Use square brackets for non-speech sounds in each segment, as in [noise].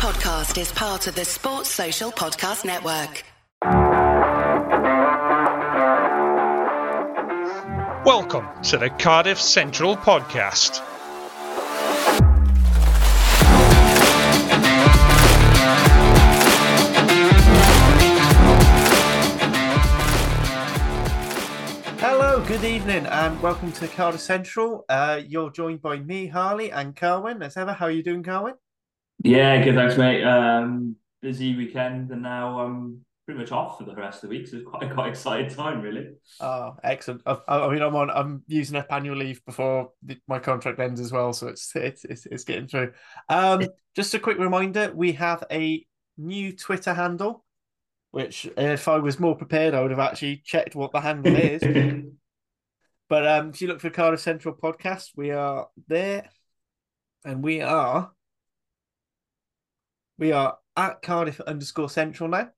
podcast is part of the Sports Social Podcast Network. Welcome to the Cardiff Central Podcast. Hello, good evening, and welcome to Cardiff Central. Uh, you're joined by me, Harley, and Carwyn. As ever, how are you doing, Carwyn? Yeah, good. Thanks, mate. Um, busy weekend, and now I'm pretty much off for the rest of the week. So it's quite [laughs] quite exciting time, really. Oh, excellent! I, I mean, I'm on. I'm using up annual leave before the, my contract ends as well, so it's it's it's, it's getting through. Um, [laughs] just a quick reminder: we have a new Twitter handle. Which, if I was more prepared, I would have actually checked what the handle is. [laughs] but um, if you look for Cardiff Central Podcast, we are there, and we are we are at Cardiff underscore Central now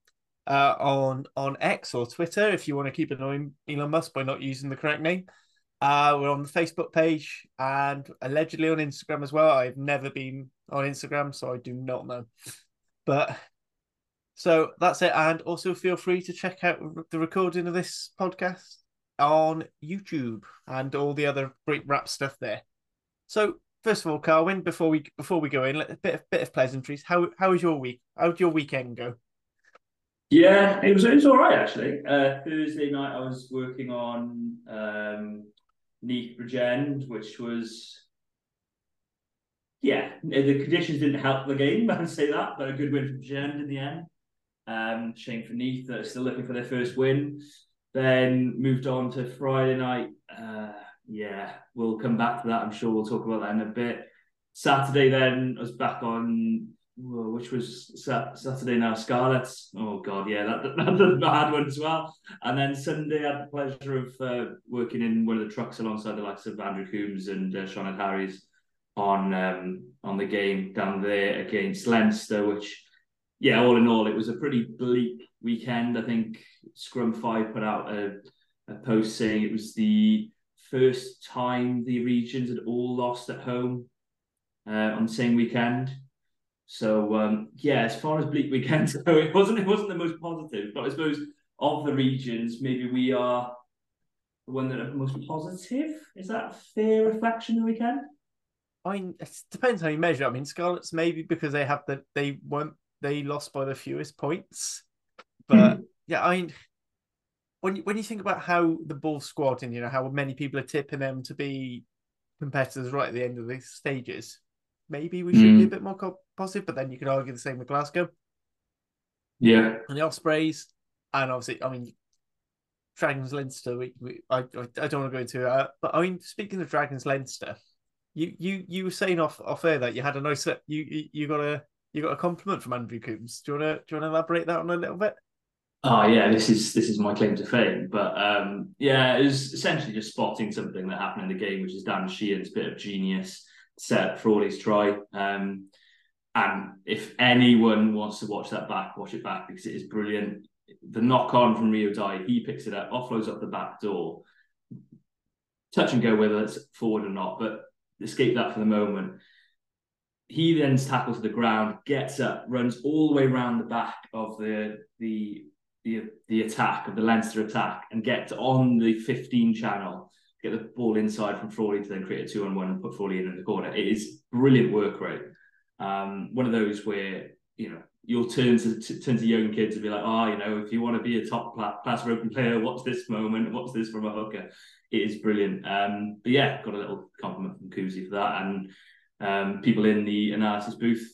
uh, on on X or Twitter if you want to keep annoying Elon Musk by not using the correct name. Uh, we're on the Facebook page and allegedly on Instagram as well. I've never been on Instagram, so I do not know. But so that's it. And also feel free to check out the recording of this podcast on YouTube and all the other great wrap stuff there. So first of all, Carwyn, before we before we go in, a bit of, bit of pleasantries. How how was your week? How did your weekend go? Yeah, it was it was all right actually. Uh, Thursday night I was working on um, Bridgend, which was yeah, the conditions didn't help the game. [laughs] I would say that, but a good win for Bridgend in the end. Um, shame for Neath that are still looking for their first win. Then moved on to Friday night. Uh, yeah, we'll come back to that. I'm sure we'll talk about that in a bit. Saturday, then I was back on, which was Saturday now, Scarlets. Oh God, yeah, that, that, [laughs] that's a bad one as well. And then Sunday, I had the pleasure of uh, working in one of the trucks alongside the likes of Andrew Coombs and uh, Sean Harries on um, on the game down there against Leinster, which yeah, all in all, it was a pretty bleak weekend. I think Scrum V put out a, a post saying it was the first time the regions had all lost at home uh, on the same weekend. So um, yeah, as far as bleak [laughs] weekends go, it wasn't it wasn't the most positive, but I suppose of the regions, maybe we are the one that are most positive. Is that a fair reflection of the weekend? I mean, it depends how you measure. I mean, Scarlets maybe because they have the they weren't they lost by the fewest points. But mm. yeah, I mean, when you, when you think about how the ball squad and you know how many people are tipping them to be competitors right at the end of these stages, maybe we should mm. be a bit more positive. But then you could argue the same with Glasgow. Yeah, and the Ospreys, and obviously, I mean, Dragons Leinster. We, we I, I, I don't want to go into it, but I mean, speaking of Dragons Leinster, you you you were saying off off air that you had a nice you you, you got a you got a compliment from Andrew Coombs. Do you want to do you want to elaborate that on a little bit? Oh yeah, this is this is my claim to fame. But um, yeah, it was essentially just spotting something that happened in the game, which is Dan Sheehan's bit of genius set for all his try. Um, and if anyone wants to watch that back, watch it back because it is brilliant. The knock on from Rio Dyer, he picks it up, offloads up the back door, touch and go whether it's forward or not, but escape that for the moment. He then tackles to the ground, gets up, runs all the way around the back of the the the the attack of the Leinster attack and get on the 15 channel, get the ball inside from Frawley to then create a two on one and put Frawley in, in the corner. It is brilliant work rate. Um, one of those where you know you'll turn to, turn to young kids and be like, oh, you know, if you want to be a top class open player, watch this moment, watch this from a hooker. It is brilliant. Um, but yeah, got a little compliment from Kuzi for that, and um, people in the analysis booth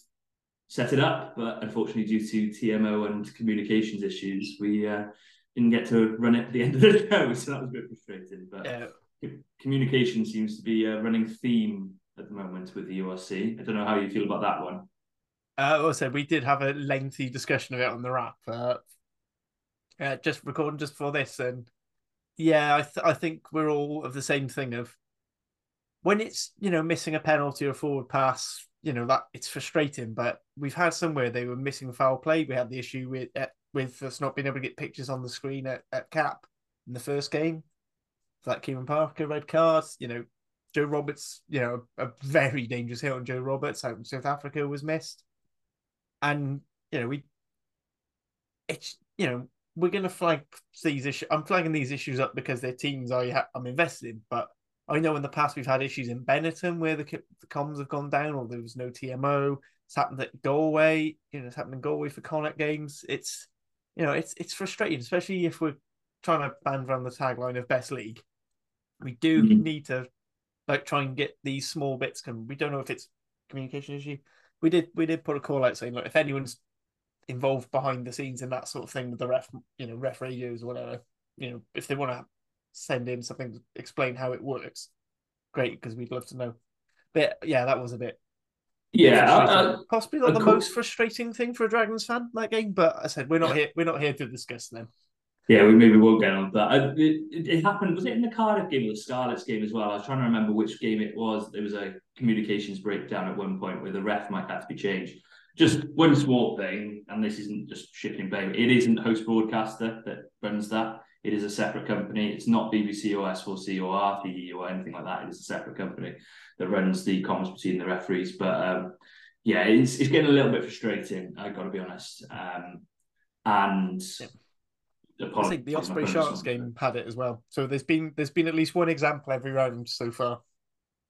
set it up, but unfortunately, due to TMO and communications issues, we uh, didn't get to run it at the [laughs] end of the show, so that was a bit frustrating. But yeah. communication seems to be a running theme at the moment with the URC. I don't know how you feel about that one. Uh, also, we did have a lengthy discussion of it on the wrap. Uh, uh, just recording just for this, and yeah, I th- I think we're all of the same thing of when it's you know missing a penalty or forward pass you know that it's frustrating. But we've had somewhere they were missing foul play. We had the issue with uh, with us not being able to get pictures on the screen at, at cap in the first game. Like Kieran Parker, red cards. You know, Joe Roberts. You know, a very dangerous hit on Joe Roberts out in South Africa was missed. and you know we, it's you know we're going to flag these issues. I'm flagging these issues up because they're teams I ha- I'm invested in, but I know in the past we've had issues in Benetton where the, the comms have gone down or there was no TMO. It's happened at Galway. You know, it's happened in Galway for Connacht games. It's you know, it's it's frustrating, especially if we're trying to band around the tagline of best league. We do mm-hmm. need to like try and get these small bits. Come, we don't know if it's communication issue. We did we did put a call out saying, look, if anyone's involved behind the scenes in that sort of thing with the ref, you know, ref radios or whatever. You know, if they want to send in something to explain how it works, great because we'd love to know. But yeah, that was a bit. Yeah, uh, possibly not the cool. most frustrating thing for a Dragons fan that game. But I said we're not here. We're not here to discuss them. Yeah, we maybe won't get on that. Uh, it, it, happened. Was it in the Cardiff game or the Scarlets game as well? I was trying to remember which game it was. There was a communications breakdown at one point where the ref might have to be changed just one small thing, and this isn't just shipping blame. It isn't host broadcaster that runs that. It is a separate company. It's not BBC or S4C or RTE or anything like that. It is a separate company that runs the comms between the referees. But um, yeah, it's it's getting a little bit frustrating. I got to be honest. Um, and yeah. I think the Osprey Sharks game had it as well. So there's been there's been at least one example every round so far.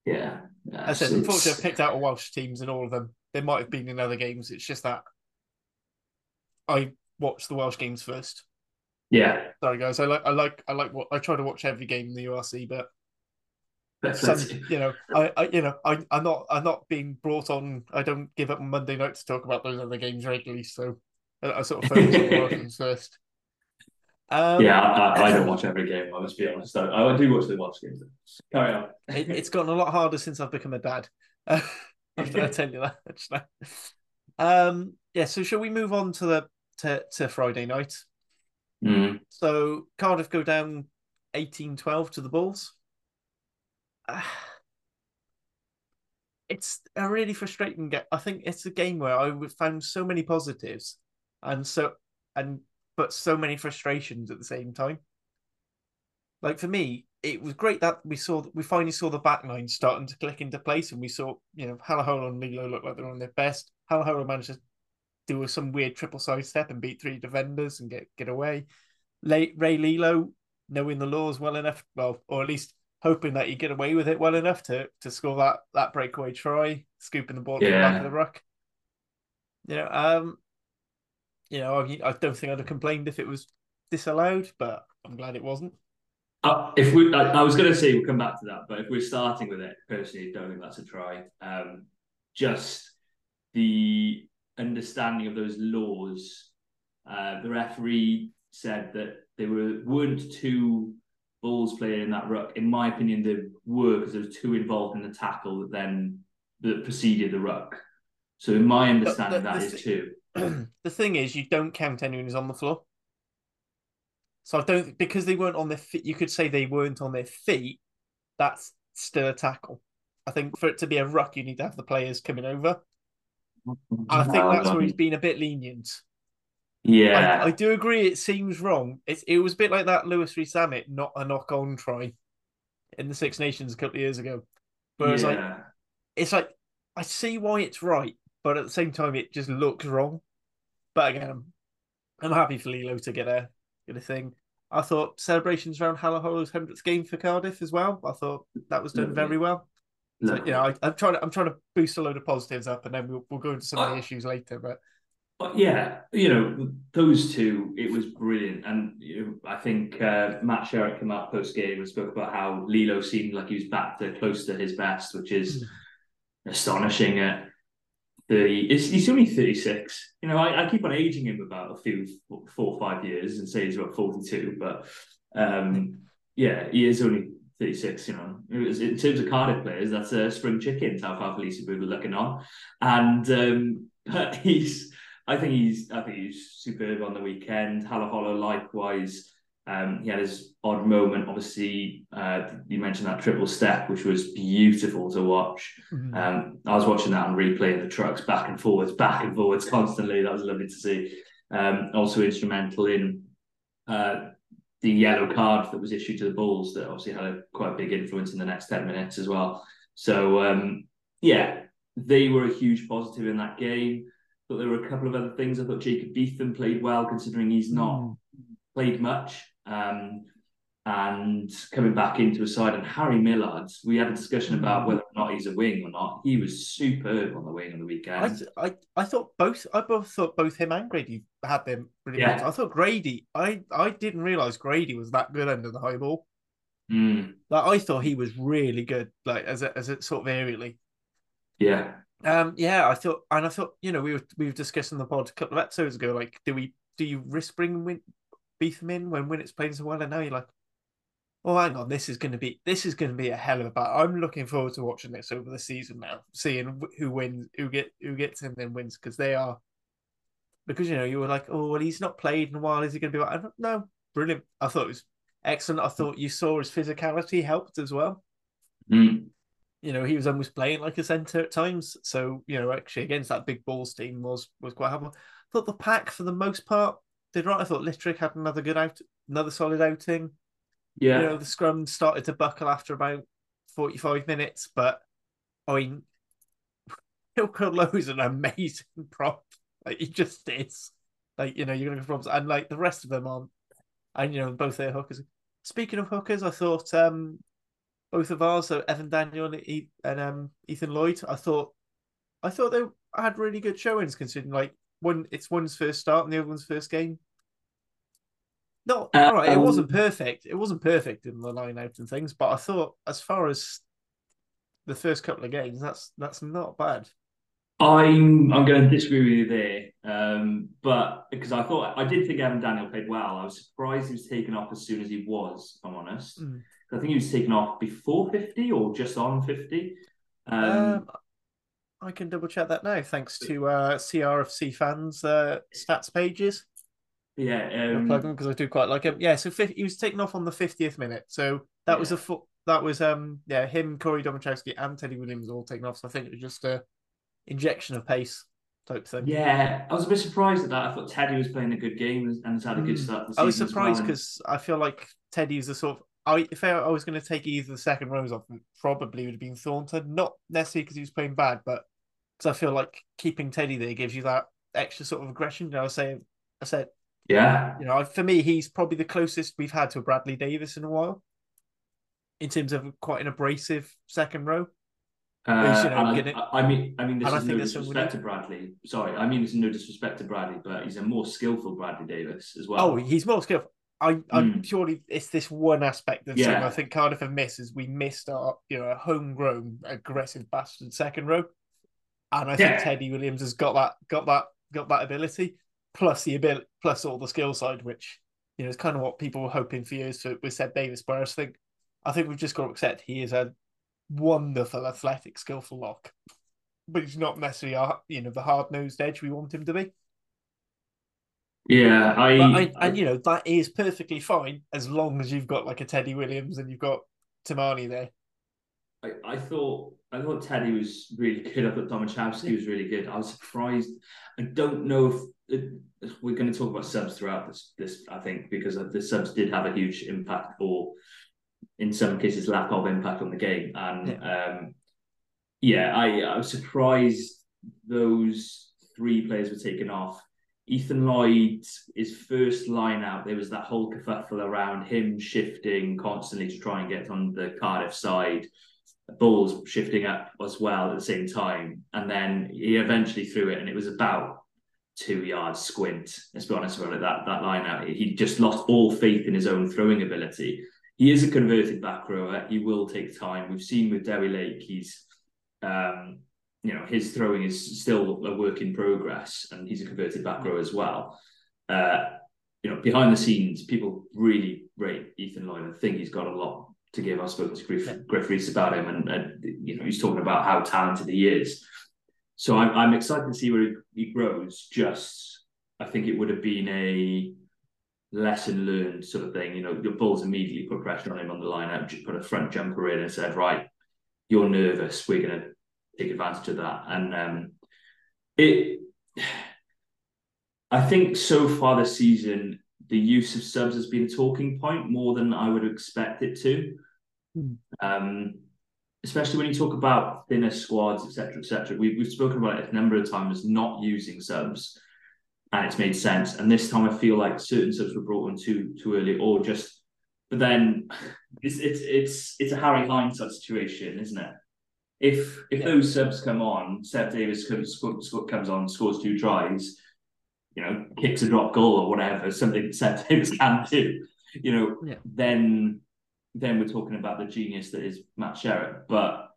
Yeah, I said unfortunately I've picked out a Welsh teams in all of them there might have been in other games. It's just that I watched the Welsh games first. Yeah. Sorry, guys. I like I like I like what I try to watch every game in the URC, but some, you know, I, I you know, I, I'm not I'm not being brought on. I don't give up Monday night to talk about those other games regularly, so I, I sort of focus on [laughs] the ones first. Um, yeah, I, I, don't watch every game. I must be honest. I, I do watch the Welsh games. Carry on. [laughs] It, it's gotten a lot harder since I've become a dad. [laughs] I tell you that. Um, yeah. So shall we move on to the to, to Friday night? Mm. So Cardiff go down 18-12 to the Bulls. Uh, [sighs] it's a really frustrating game. I think it's a game where I found so many positives and so and but so many frustrations at the same time. Like for me, it was great that we saw we finally saw the back line starting to click into place, and we saw you know Halaholo and Lee-Lo look like they're on their best. Halaholo managed to do some weird triple side step and beat three defenders and get get away. Rey, Lee-Lo knowing the laws well enough, well, or at least hoping that he get away with it well enough to to score that that breakaway try, scooping the ball yeah. the back of the ruck. You know, um, you know, I, I don't think I'd have complained if it was disallowed, but I'm glad it wasn't. Uh, if we, I, I was going to say we'll come back to that, but if we're starting with it, personally, don't think that's a try. Um, just the understanding of those laws. Uh, the referee said that there were weren't two balls playing in that ruck. In my opinion, there were because there was two involved in the tackle that then that preceded the ruck. So, in my understanding, the, that the is th- two. [clears throat] The thing is, you don't count anyone who's on the floor. So I don't because they weren't on their feet. You could say they weren't on their feet. That's still a tackle. I think for it to be a ruck, you need to have the players coming over. I think that's where he's been a bit lenient. Yeah, I, I do agree. It seems wrong. It's it was a bit like that Louis Rees-Zammit, not a knock on try in the Six Nations a couple of years ago. Whereas yeah. like it's like I see why it's right, but at the same time it just looks wrong. But again, I'm, I'm happy for Lee-Lo to get a get a thing. I thought celebrations around Halaholo's hundredth game for Cardiff as well. I thought that was done mm. very well. So you know, I, am trying to I'm trying to boost a load of positives up, and then we'll, we'll go into some of the issues later. But but yeah, you know, those two, it was brilliant. And you know, I think uh, Matt Sherratt came out post game and spoke about how Lee-Lo seemed like he was back to close to his best, which is mm. astonishing at 30. He's only 36. You know, I, I, keep on aging him about a few, four or five years and say he's about 42. But um, yeah, he is only 36. You know, in terms of Cardiff players, that's a spring chicken, how far Felicia Booth looking on. And um, [laughs] he's, I think he's, I think he's superb on the weekend. Halaholo likewise. Um, he had his odd moment. Obviously, uh, you mentioned that triple step, which was beautiful to watch. Mm-hmm. Um, I was watching that on replay in the trucks, back and forwards, back and forwards [laughs] constantly. That was lovely to see. Um, also instrumental in uh, the yellow card that was issued to the Bulls, that obviously had a quite big influence in the next ten minutes as well. So um, yeah, they were a huge positive in that game. But there were a couple of other things. I thought Jacob Beetham played well, considering he's not mm. played much. Um, and coming back into a side, and Harry Millard, we had a discussion about whether or not he's a wing or not. He was superb on the wing on the weekend. I, I, I thought both. I both thought both him and Grady had them really yeah. I thought Grady. I, I didn't realize Grady was that good under the high ball. Mm. Like I thought he was really good, like as a, as a sort of aerially. Yeah. Um. Yeah. I thought, and I thought, you know, we were we were discussing the pod a couple of episodes ago. Like, do we do you risk bringing Win- Beetham in when Winnett's playing so well? And now you're like, oh, hang on, this is going to be this is going to be a hell of a battle. I'm looking forward to watching this over the season now, seeing who wins, who get who gets in then wins because they are. Because you know you were like, oh well, he's not played in a while. Is he going to be? Like, no, brilliant. I thought it was excellent. I thought you saw his physicality helped as well. Mm. You know, he was almost playing like a centre at times. So, you know, actually against that big Bulls team was was quite helpful. I thought the pack for the most part did right. I thought Littrick had another good out another solid outing. Yeah. You know, the scrum started to buckle after about 45 minutes, but I mean [laughs] Ilka Lowe's an amazing [laughs] prop. Like he just is. Like, you know, you're gonna go from and like the rest of them aren't and you know both their hookers. Speaking of hookers, I thought um, both of ours, so Efan Daniel and, and um, Ethan Lloyd, I thought I thought they had really good showings considering like one it's one's first start and the other one's first game. No, uh, all right, um, it wasn't perfect. It wasn't perfect in the line out and things, but I thought as far as the first couple of games, that's that's not bad. I'm I'm going to disagree with you there, um, but because I thought I did think Efan Daniel played well. I was surprised he was taken off as soon as he was. If I'm honest, mm. I think he was taken off before fifty or just on fifty. Um, um, I can double check that now, thanks to uh, CRFC fans uh, stats pages. Yeah, um, plug because I do quite like him. Yeah, so 50, he was taken off on the fiftieth minute, so that yeah. was a. That was um yeah him, Corey Domachowski, and Teddy Williams all taken off. So I think it was just a injection of pace type thing. Yeah, I was a bit surprised at that. I thought Teddy was playing a good game and has had a good hmm. start. I was surprised because well. I feel like Teddy's a sort of. I, if I, was going to take either the second rows off, probably would have been Thornton. Not necessarily because he was playing bad, but because I feel like keeping Teddy there gives you that extra sort of aggression. I say, I said, yeah, you know, for me, he's probably the closest we've had to a Bradley Davies in a while, in terms of quite an abrasive second row. Uh, you know, I, I, mean, I mean, this is no disrespect to Bradley. Sorry, I mean, is no disrespect to Bradley, but he's a more skillful Bradley Davies as well. Oh, he's more skillful. I, I'm mm. purely it's this one aspect of yeah. I think Cardiff have missed is we missed our you know homegrown aggressive bastard second row, and I think. Teddy Williams has got that got that got that ability plus the ability plus all the skill side, which you know is kind of what people were hoping for years for with Seb Davies. But I think I think we've just got to accept he is a wonderful, athletic, skillful lock, but he's not necessarily, a, you know, the hard nosed edge we want him to be. Yeah, I, I, and you know that is perfectly fine as long as you've got like a Teddy Williams and you've got Timani there. I, I thought I thought Teddy was really good. I thought Domachowski was really good. I was surprised. I don't know if it, we're going to talk about subs throughout this. This I think because the subs did have a huge impact or in some cases lack of impact on the game. And yeah, um, yeah I, I was surprised those three players were taken off. Ethan Lloyd, his first line out, there was that whole kerfuffle around him shifting constantly to try and get on the Cardiff side. Bulls shifting up as well at the same time. And then he eventually threw it, and it was about two yards squint. Let's be honest about it. That that line out, he just lost all faith in his own throwing ability he is a converted back rower. He will take time. We've seen with Dewi Lake, he's um, you know, his throwing is still a work in progress, and he's a converted back row as well. Uh, you know, behind the scenes, people really rate Ethan Lloyd. I think he's got a lot to give. I've spoken to Griff, Griff Rhys about him, and, and, you know, he's talking about how talented he is. So I'm, I'm excited to see where he grows. Just, I think it would have been a lesson learned sort of thing. You know, the Bulls immediately put pressure on him on the lineup, put a front jumper in and said, right, you're nervous. We're going to take advantage of that. And um, it, I think so far this season, the use of subs has been a talking point more than I would expect it to. Mm. Um, especially when you talk about thinner squads, etc., etc. We've we've spoken about it a number of times, not using subs, and it's made sense. And this time, I feel like certain subs were brought on too too early, or just. But then, it's it's it's it's a Harry Hindsight situation, isn't it? If if yeah. those subs come on, Seb Davies comes comes on, scores two tries, you know, kicks a drop goal or whatever, something [laughs] Seb Davies can do, you know, yeah. then then we're talking about the genius that is Matt Sherratt. But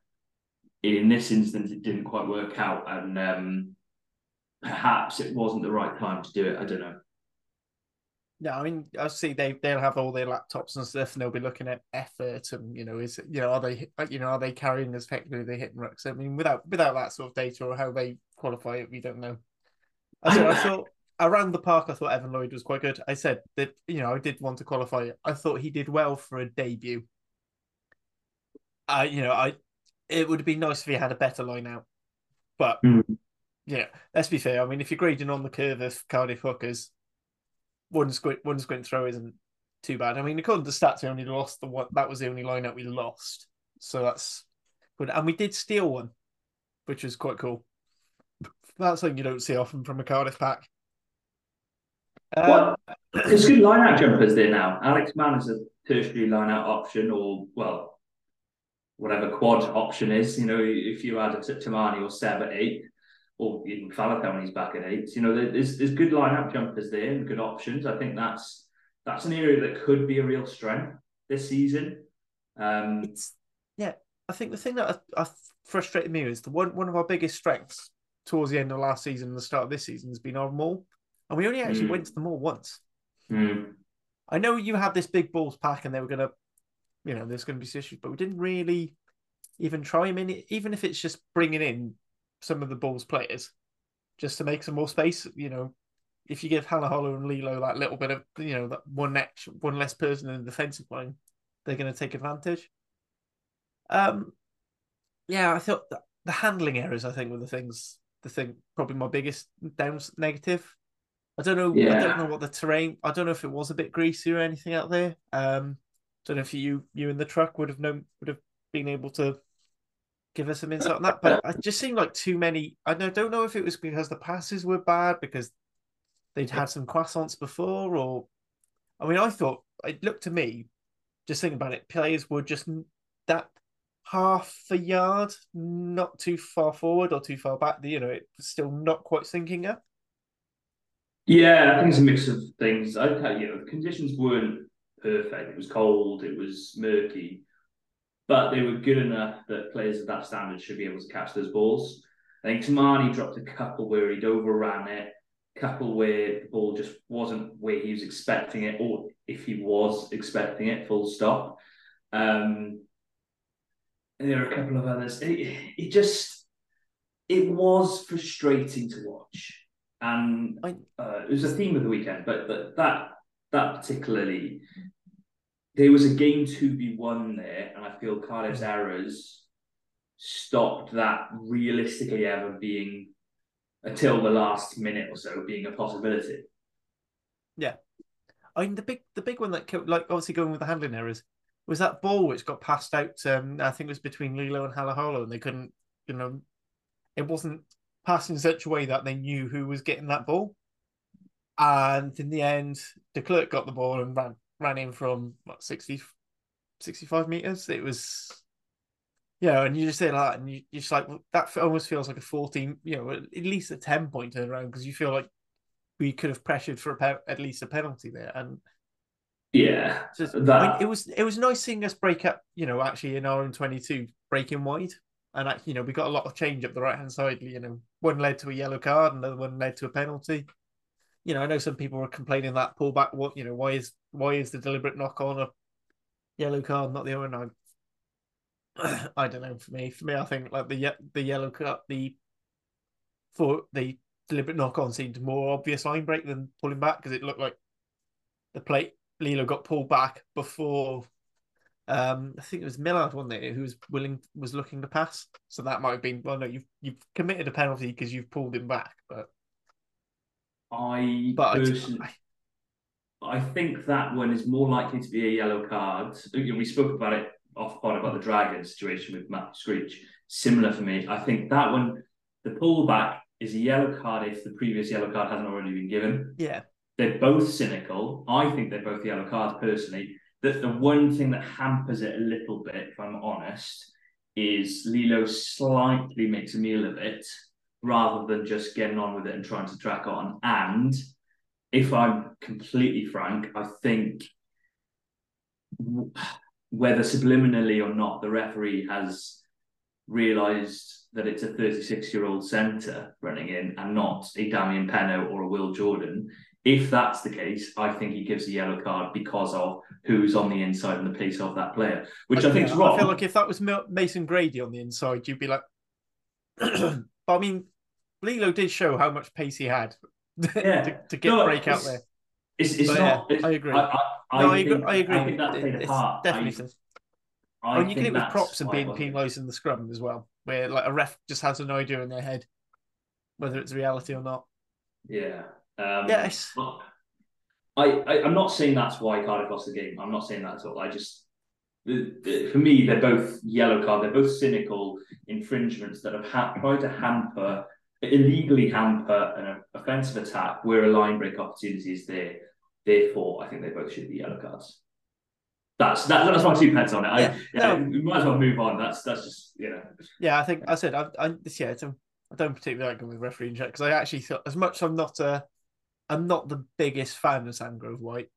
in this instance, it didn't quite work out, and um, perhaps it wasn't the right time to do it. I don't know. Yeah, I mean, I see they they'll have all their laptops and stuff, and they'll be looking at effort and you know, is you know, are they you know, are they carrying as effectively they hit rucks? I mean, without without that sort of data or how they qualify it, we don't know. I thought, I thought around the park, I thought Evan Lloyd was quite good. I said that you know I did want to qualify. I thought he did well for a debut. I you know I it would have been nice if he had a better line out, but mm. yeah, let's be fair. I mean, if you're grading on the curve of Cardiff hookers, one squint one squint throw isn't too bad. I mean, according to stats, we only lost the one. That was the only lineup we lost, so that's good. And we did steal one, which was quite cool. [laughs] That's something you don't see often from a Cardiff pack. Um, well, there's good line-out jumpers there now. Alex Mann is a tertiary line-out option, or well, whatever quad option is. You know, if you add a Toumani or Seb at eight, or even Faletau when he's back at eight. You know, there's there's good line-out jumpers there and good options. I think that's that's an area that could be a real strength this season. Um, it's yeah. I think the thing that I, I frustrated me is the one one of our biggest strengths towards the end of last season and the start of this season has been our maul, and we only actually mm. went to the maul once. Mm. I know you had this big Bulls pack, and they were gonna, you know, there's gonna be issues, but we didn't really even try him in, even if it's just bringing in some of the Bulls players just to make some more space. You know, if you give Halaholo and Lee-Lo that little bit of, you know, that one next, one less person in the defensive line, they're going to take advantage. Um, yeah, I thought the handling errors, I think, were the things, the thing, probably my biggest down negative. I don't know. Yeah. I don't know what the terrain. I don't know if it was a bit greasy or anything out there. Um, don't know if you you in the truck would have known would have been able to give us some insight on that. But it just seemed like too many. I don't know if it was because the passes were bad because they'd had some croissants before, or I mean, I thought it looked to me, just thinking about it, players were just that half a yard, not too far forward or too far back. You know, it was still not quite syncing up. Yeah, I think it's a mix of things. I you know the conditions weren't perfect. It was cold. It was murky but they were good enough that players of that standard should be able to catch those balls. I think Toumani dropped a couple where he'd overran it, a couple where the ball just wasn't where he was expecting it, or if he was expecting it, full stop. Um, and there are a couple of others. It, it just it was frustrating to watch, and uh, it was a theme of the weekend. But, but that that particularly there was a game to be won there, and I feel Cardiff's mm. errors stopped that realistically ever being until the last minute or so being a possibility. Yeah, I mean the big the big one that killed, like obviously going with the handling errors was that ball which got passed out. Um, I think it was between Lee-Lo and Halaholo, and they couldn't, you know, it wasn't passed in such a way that they knew who was getting that ball. And in the end, De Klerk got the ball and ran ran in from what 60, 65 meters. It was, yeah, and you just say that, and you, just like that almost feels like a 14, you know, at least a 10 point turnaround because you feel like we could have pressured for a, at least a penalty there. And yeah, just, that... I mean, it was it was nice seeing us break up, you know, actually in our own 22 breaking wide. And you know, we got a lot of change up the right hand side. You know, one led to a yellow card, another one led to a penalty you know, I know some people were complaining that pullback. What you know, why is why is the deliberate knock on a yellow card, not the other? I, [clears throat] I don't know. For me, for me, I think like the the yellow card, the for the deliberate knock on seemed more obvious line break than pulling back because it looked like the plate Lee-Lo got pulled back before. Um, I think it was Millard, wasn't it, who was willing was looking to pass. So that might have been well, no, you've you've committed a penalty because you've pulled him back, but I but personally, I, I think that one is more likely to be a yellow card. We spoke about it off pod about the Dragon situation with Matt Screech. Similar for me. I think that one, the pullback is a yellow card if the previous yellow card hasn't already been given. Yeah. They're both cynical. I think they're both yellow cards personally. That the one thing that hampers it a little bit, if I'm honest, is Lee-Lo slightly makes a meal of it rather than just getting on with it and trying to track on. And if I'm completely frank, I think whether subliminally or not, the referee has realised that it's a 36 year old centre running in and not a Damian Penaud or a Will Jordan. If that's the case, I think he gives a yellow card because of who's on the inside and the pace of that player, which I, I think is wrong. I feel like if that was Mason Grady on the inside, you'd be like, [clears throat] but I mean, Lee-Lo did show how much pace he had [laughs] yeah. to, to, get no, break out there. It's, it's not. Yeah, it's, I agree. I, I, no, I, agree. I agree. I think that played a part. Definitely. I, and you get it with props and being penalised in the scrum as well, where like a ref just has an idea in their head whether it's reality or not. Yeah. Um, yes. I, I I'm not saying that's why Cardiff lost the game. I'm not saying that at all. I just for me they're both yellow card. They're both cynical infringements that have ha- tried to hamper illegally hamper an offensive attack where a line break opportunity is there. Therefore, I think they both should be yellow cards. That's that, that's my two pence on it. I, yeah, yeah no. we might as well move on. That's that's just you know. Yeah, I think I said I, I yeah. It's a, I don't particularly like going with refereeing because I actually thought as much as I'm not a I'm not the biggest fan of Sam Grove White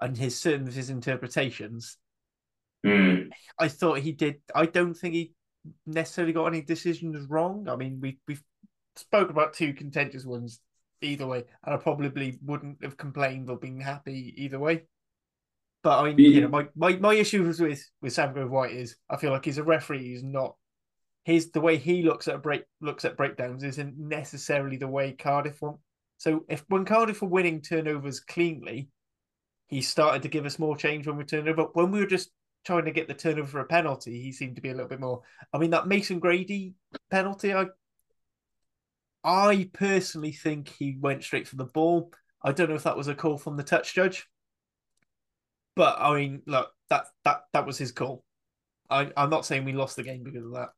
and his certain of his interpretations. Mm. I thought he did. I don't think he necessarily got any decisions wrong. I mean, we we've spoke about two contentious ones either way, and I probably wouldn't have complained or been happy either way. But I mean, you know, my, my, my issue was with with Sam Grove White is I feel like he's a referee who's not his the way he looks at break looks at breakdowns isn't necessarily the way Cardiff want. So if when Cardiff were winning turnovers cleanly, he started to give us more change when we turned over. When we were just trying to get the turnover for a penalty, he seemed to be a little bit more. I mean, that Mason Grady penalty, I I personally think he went straight for the ball. I don't know if that was a call from the touch judge, but I mean, look, that that that was his call. I, I'm not saying we lost the game because of that.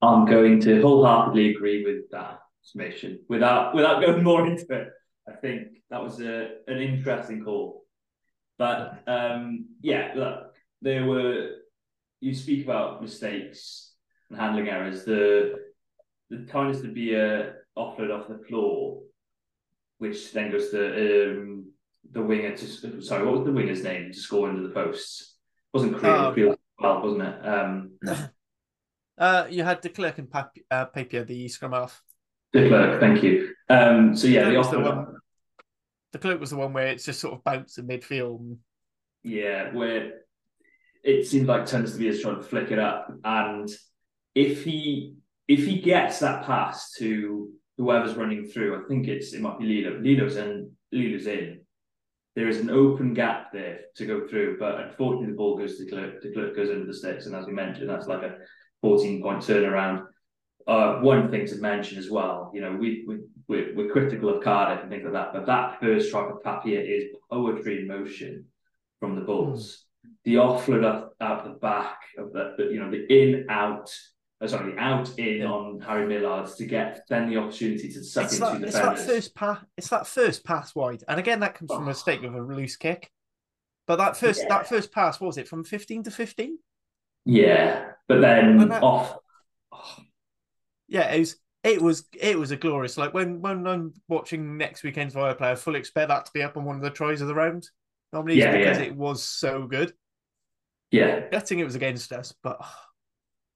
I'm going to wholeheartedly agree with that summation without without going more into it. I think that was a an interesting call. But um, yeah, look, there were you speak about mistakes and handling errors. The the times to be uh, offered off the floor, which then goes to um, the winger to sorry, what was the winger's name to score into the posts? Wasn't Creel, oh. well, wasn't it? Um, [coughs] uh, you had de Klerk and Pap- uh, Papier, the scrum half. De Klerk, thank you. Um, so yeah, the, the one. De Klerk was the one where it's just sort of bounced in midfield. Yeah, where it seemed like Turners to be just trying to flick it up, and if he if he gets that pass to whoever's running through, I think it's it might be Lee-Lo. Lee-Lo's in. Lee-Lo's in. There is an open gap there to go through, but unfortunately the ball goes to Klerk. The Klerk goes into the sticks, and as we mentioned, that's like a 14 point turnaround. Uh, one thing to mention as well, you know, we, we we're, we're, critical of Cardiff and things like that, but that first strike of Papier is poetry in motion from the Bulls. Mm. The offload out, out the back of the, the, you know, the in out oh, sorry, the out in yeah. on Harry Millard to get then the opportunity to suck it's into that, the it's that first pass. It's that first pass wide, and again that comes oh. from a mistake of a loose kick. But that first yeah. that first pass was it from fifteen to fifteen? Yeah, but then that, off. Oh. Yeah, it was. It was it was a glorious like when when I'm watching next weekend's Viaplay, I fully expect that to be up on one of the tries of the round. Normally, yeah, because yeah. it was so good. Yeah, betting it was against us, but oh,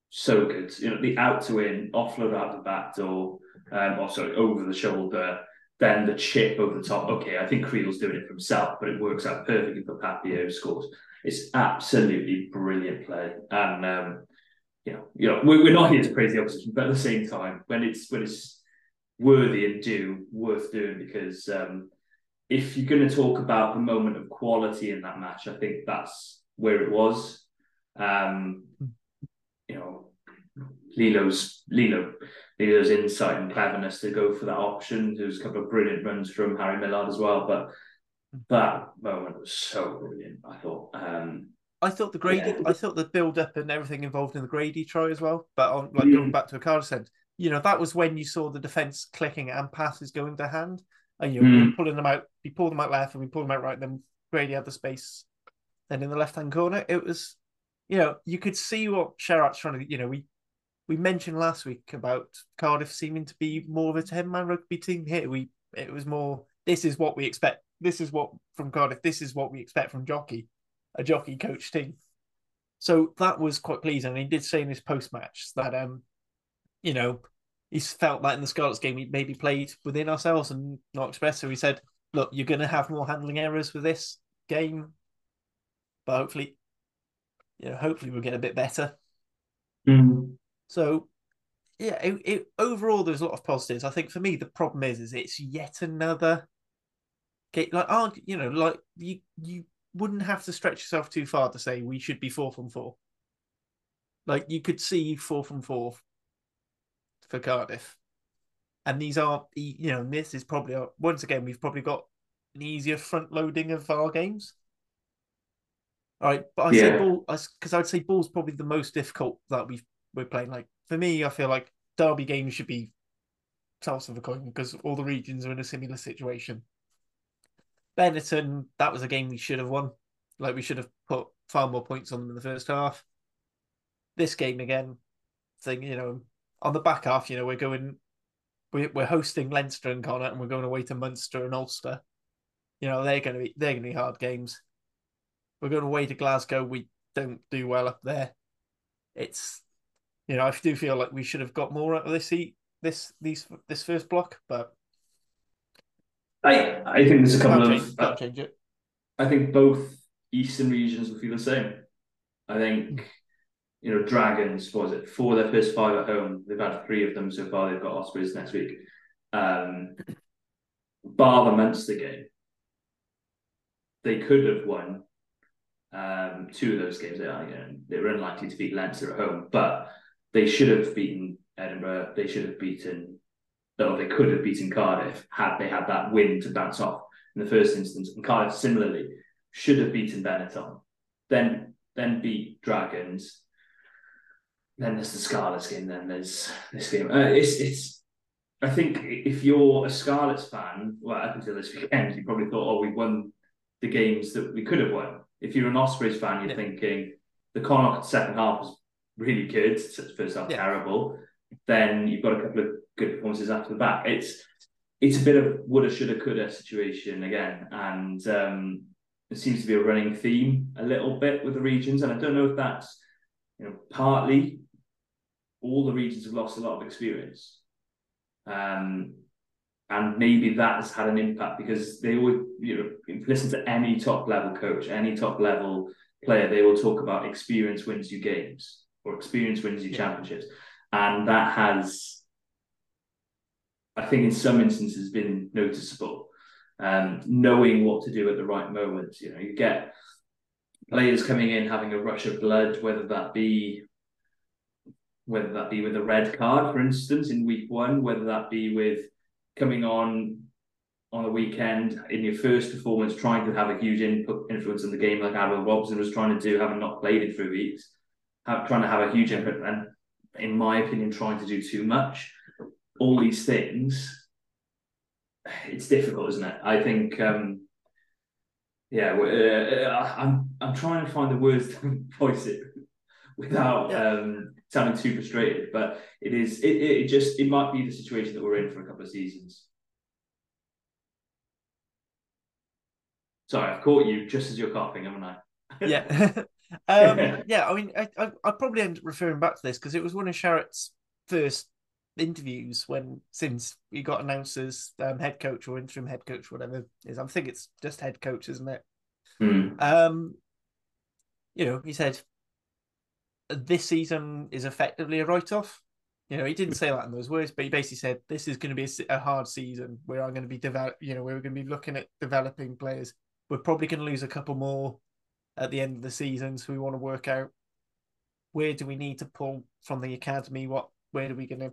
so good. You know, the out to in, offload out the back door, um, or sorry, over the shoulder, then the chip over the top. Okay, I think Creel's doing it for himself, but it works out perfectly for Papier who scores. It's absolutely brilliant play, and um, you know, you know, we're, not here to praise the opposition, but at the same time, when it's when it's worthy and due, worth doing, because um, if you're going to talk about the moment of quality in that match, I think that's where it was. Um, you know, Lee-Lo's Lee-Lo Lee-Lo's insight and cleverness to go for that option. There was a couple of brilliant runs from Harry Millard as well, but that moment was so brilliant. I thought, um, I thought the Grady, Yeah. I thought the build up and everything involved in the Grady try as well. But on like Mm. going back to a Cardiff end, you know, that was when you saw the defense clicking and passes going to hand, and you know, we pulling them out. We pulled them out left and we pulled them out right. And then Grady had the space. Then in the left hand corner, it was, you know, you could see what Sherratt's trying to. You know, we we mentioned last week about Cardiff seeming to be more of a ten man rugby team. Here we it was more. This is what we expect. This is what from Cardiff. This is what we expect from Jockey, a jockey coach team. So that was quite pleasing. And he did say in his post match that um, you know, he felt that in the Scarlets game he maybe played within ourselves and not expressed. So he said, "Look, you're going to have more handling errors with this game, but hopefully, you know, hopefully we'll get a bit better." Mm. So, yeah, it, it, overall, there's a lot of positives. I think for me, the problem is, is it's yet another. Like, you know, like you you wouldn't have to stretch yourself too far to say we should be four from four. Like you could see four from four for Cardiff, and these are you know this is probably once again we've probably got an easier front loading of our games. All right, but I say Yeah. ball because I'd say ball's probably the most difficult that we we're playing. Like for me, I feel like derby games should be toss of a coin because all the regions are in a similar situation. Benetton, that was a game we should have won. Like we should have put far more points on them in the first half. This game again, thing you know, on the back half, you know, we're going, we're we're hosting Leinster and Connacht, and we're going away to Munster and Ulster. You know, they're going to be they're going to be hard games. We're going away to Glasgow. We don't do well up there. It's, you know, I do feel like we should have got more out of this heat, this these this first block, but I I think there's a couple of change, can't change it. I think both eastern regions will feel the same. I think you know Dragons what was it four of their first five at home. They've had three of them so far. They've got Ospreys next week. Um, bar the Munster game, they could have won um, two of those games. They are you know, they were unlikely to beat Leinster at home, but they should have beaten Edinburgh. They should have beaten. Or they could have beaten Cardiff had they had that win to bounce off in the first instance. And Cardiff similarly should have beaten Benetton, then then beat Dragons. Then there's the Scarlets game. Then there's this game. Uh, it's it's. I think if you're a Scarlets fan, well, up until this weekend, you probably thought, "Oh, we won the games that we could have won." If you're an Ospreys fan, you're Yeah. thinking the Connacht second half was really good. First half Yeah. terrible. Then you've got a couple of good performances after the back. It's it's a bit of woulda, shoulda, coulda situation again, and um, it seems to be a running theme a little bit with the regions. And I don't know if that's you know partly all the regions have lost a lot of experience, um, and maybe that has had an impact because they would you know listen to any top level coach, any top level player, they will talk about experience wins you games or experience wins you Yeah. championships, and that has I think in some instances been noticeable. Um, knowing what to do at the right moment. You know, you get players coming in having a rush of blood, whether that be whether that be with a red card, for instance, in week one, whether that be with coming on on a weekend in your first performance, trying to have a huge input influence in the game, like Admiral Robson was trying to do, having not played in three weeks, have, trying to have a huge input, and in my opinion, trying to do too much. All these things it's difficult, isn't it? I think, um, yeah, uh, I'm I'm trying to find the words [laughs] to voice it without Yeah. um, sounding too frustrated. But it is, it, it just it might be the situation that we're in for a couple of seasons. Sorry, I've caught you just as you're coughing, haven't I? yeah. [laughs] [laughs] um, yeah, I mean, I, I, I probably end up referring back to this because it was one of Sherratt's first interviews when since he got announced as um, head coach or interim head coach, whatever it is. I think it's just head coach, isn't it? Hmm. Um, you know, he said this season is effectively a write-off. You know, he didn't say that in those words, but he basically said this is going to be a, a hard season where I'm going to be develop. You know, we're going to be looking at developing players. We're probably going to lose a couple more at the end of the season, so we want to work out where do we need to pull from the academy. What where are we going to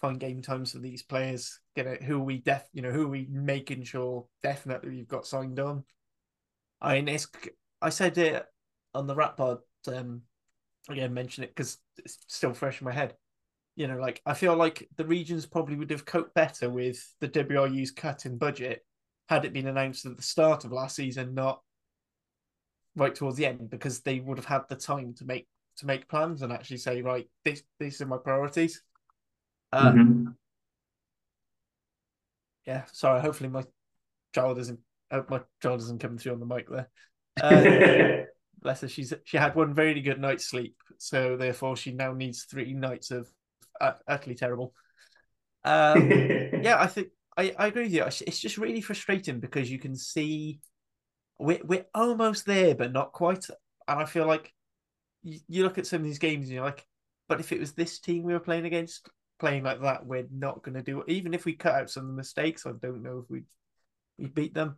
find game times for these players? Get it? Who we def? You know, who we making sure definitely you've got signed on? I mean, it's, I said it on the wrap pod, um, again mention it because it's still fresh in my head. You know, like I feel like the regions probably would have coped better with the WRU's cut in budget had it been announced at the start of last season, not right towards the end, because they would have had the time to make to make plans and actually say, right, this these are my priorities. Uh, Mhm. Yeah, sorry. Hopefully my child isn't uh, my child isn't coming through on the mic there. Uh, [laughs] bless her. She's she had one very good night's sleep, so therefore she now needs three nights of uh, utterly terrible. Um, [laughs] yeah, I think I, I agree with you. It's it's just really frustrating because you can see we're we're almost there, but not quite. And I feel like you, you look at some of these games and you're like, but if it was this team we were playing against, playing like that, we're not going to do it. Even if we cut out some of the mistakes, I don't know if we we beat them.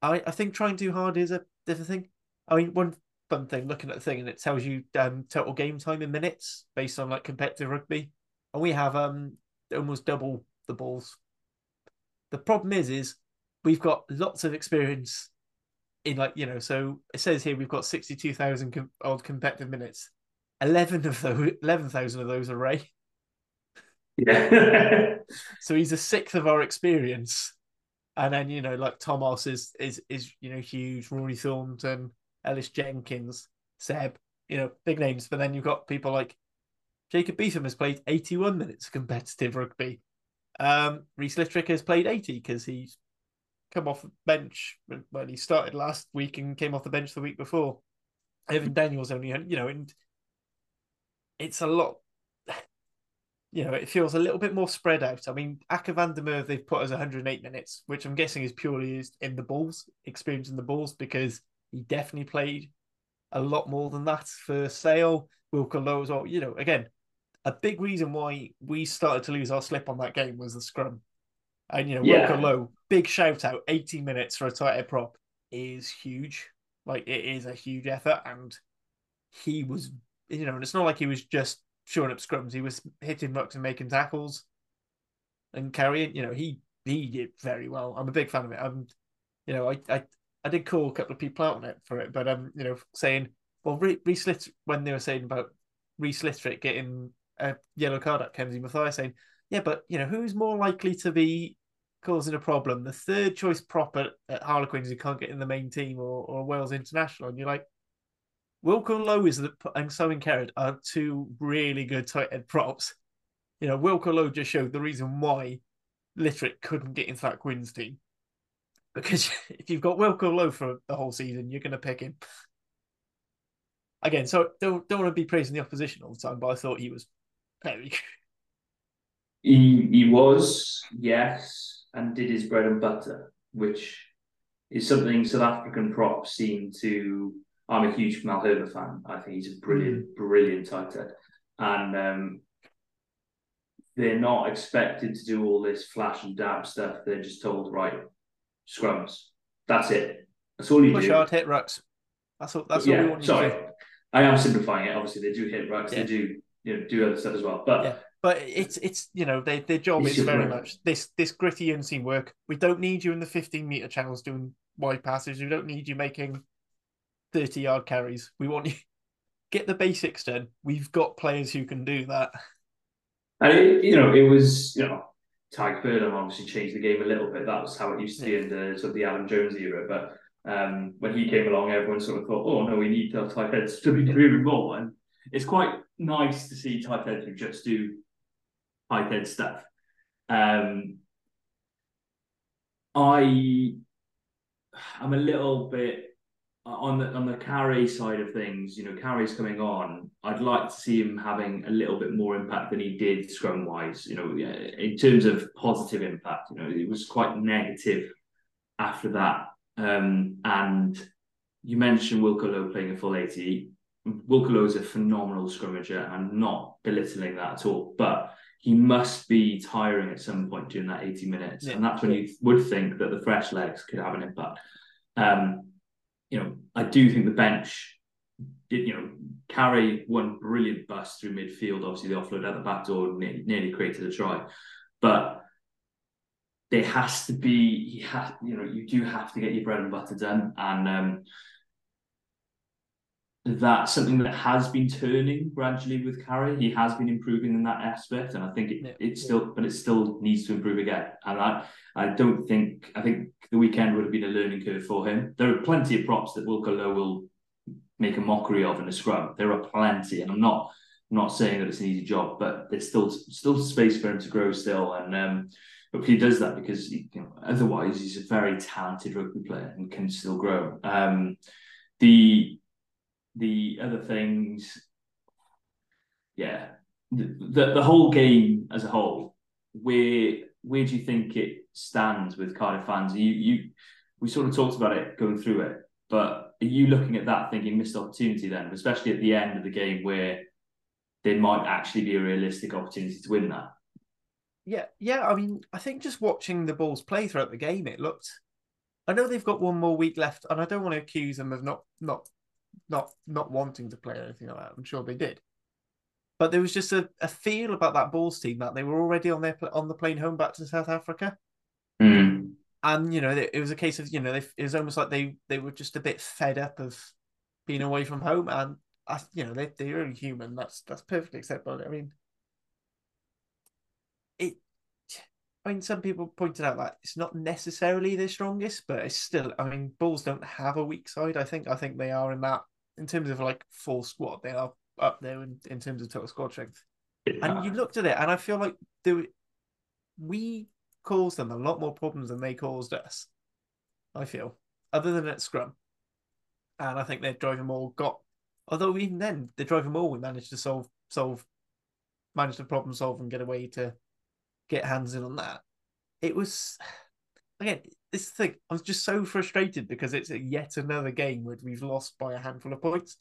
I I think trying too hard is a different thing. I mean, one fun thing looking at the thing and it tells you um total game time in minutes based on like competitive rugby, and we have um almost double the Bulls. The problem is, is we've got lots of experience in like you know. So it says here we've got sixty-two thousand com- odd competitive minutes. Eleven of those, eleven thousand of those are Rey. Yeah. [laughs] So he's a sixth of our experience. And then, you know, like Thomas is is is, you know, huge, Rory Thornton, Ellis Jenkins, Seb, you know, big names. But then you've got people like Jacob Beetham has played 81 minutes of competitive rugby. Um, Rhys Litterick has played 80 because he's come off the bench when, he started last week and came off the bench the week before. Efan Daniel's only, you know, and it's a lot you know, it feels a little bit more spread out. I mean, Akker van der Merwe, they've put us 108 minutes, which I'm guessing is purely used in the Bulls, experience in the Bulls, because he definitely played a lot more than that for Sale, Wilco Louw as well. You know, again, a big reason why we started to lose our slip on that game was the scrum. And, you know, Yeah. Wilco Louw, big shout out, 80 minutes for a tight head prop is huge. Like, it is a huge effort. And he was, you know, and it's not like he was just shoring up scrums. He was hitting rucks and making tackles and carrying. You know, he he did very well. I'm a big fan of it. I'm, you know, I I, I did call a couple of people out on it for it, but um, you know, saying well, Re- Reese Litt- when they were saying about Rhys Litterick getting a yellow card at Kenzie Matthias, saying, yeah, but you know, who's more likely to be causing a problem? The third choice prop at, at Harlequins who can't get in the main team or, or Wales International, and you're like. Wilco Louw is the and Simon Kerrod are two really good tight head props. You know, Wilco Louw just showed the reason why Litterick couldn't get into that Quins team. Because [laughs] if you've got Wilco Louw for the whole season, you're going to pick him. Again, so don't don't want to be praising the opposition all the time, but I thought he was very good. He he was, yes, and did his bread and butter, which is something South African props seem to. I'm a huge Malherbe fan. I think he's a brilliant, brilliant tight head, and um, they're not expected to do all this flash and dab stuff. They're just told, right, scrums. That's it. That's all you Push do. hard, hit rucks. That's all. That's all we yeah, want sorry, to. I am simplifying it. Obviously, they do hit rucks. Yeah. They do, you know, do other stuff as well. But Yeah. But it's it's you know they, their job is very work. much this this gritty unseen work. We don't need you in the 15 meter channels doing wide passes. We don't need you making 30 yard carries. We want you [laughs] get the basics done. We've got players who can do that. And it, you know, it was you know, Tadhg Furlong obviously changed the game a little bit. That was how it used to be in the sort of the Adam Jones era. But um, when he came along, everyone sort of thought, oh no, we need our tight heads to be doing more. And it's quite nice to see tight heads who just do tight head stuff. Um, I I'm a little bit on the on the carry side of things, you know, carries coming on. I'd like to see him having a little bit more impact than he did scrum wise. You know, in terms of positive impact. You know, it was quite negative after that. Um, and you mentioned Wilco Louw playing a full eighty. Wilco Louw is a phenomenal scrummager. I'm not belittling that at all, but he must be tiring at some point during that 80 minutes. Yeah. And that's when you would think that the fresh legs could have an impact. Um, you know, I do think the bench did, you know, carry one brilliant bust through midfield. Obviously, the offload at the back door nearly, nearly created a try. But there has to be, you have, you know, you do have to get your bread and butter done. And um, that's something that has been turning gradually with Carey. He has been improving in that aspect, and I think it, Yeah. it still, but it still needs to improve again. And I, I don't think, I think the weekend would have been a learning curve for him. There are plenty of props that Wilco Louw will make a mockery of in a scrum. There are plenty, and I'm not, I'm not saying that it's an easy job, but there's still, still space for him to grow still. And um, hopefully he does that because he, you know, otherwise he's a very talented rugby player and can still grow. Um, the the other things, yeah, the, the, the whole game as a whole, where where do you think it stands with Cardiff fans? You you we sort of talked about it going through it, but are you looking at that thinking missed opportunity then, especially at the end of the game where there might actually be a realistic opportunity to win that? Yeah, yeah. I mean, I think just watching the Bulls play throughout the game, it looked. I know they've got one more week left, and I don't want to accuse them of not not not not wanting to play or anything like that. I'm sure they did, but there was just a, a feel about that Bulls team that they were already on their on the plane home back to South Africa, Mm. and you know it, it was a case of you know they, it was almost like they they were just a bit fed up of being away from home, and I, you know they they're only human. That's that's perfectly acceptable. I mean, it. I mean, some people pointed out that it's not necessarily their strongest, but it's still. I mean, Bulls don't have a weak side. I think. I think they are in that in terms of like full squad. They are up there in, in terms of total squad strength. And you looked at it, and I feel like there, we caused them a lot more problems than they caused us. I feel, other than at scrum, and I think their driving maul got. Although even then, the driving maul we managed to solve solve, managed to problem solve and get away to get hands in on that. It was again this thing. I was just so frustrated because it's yet another game where we've lost by a handful of points.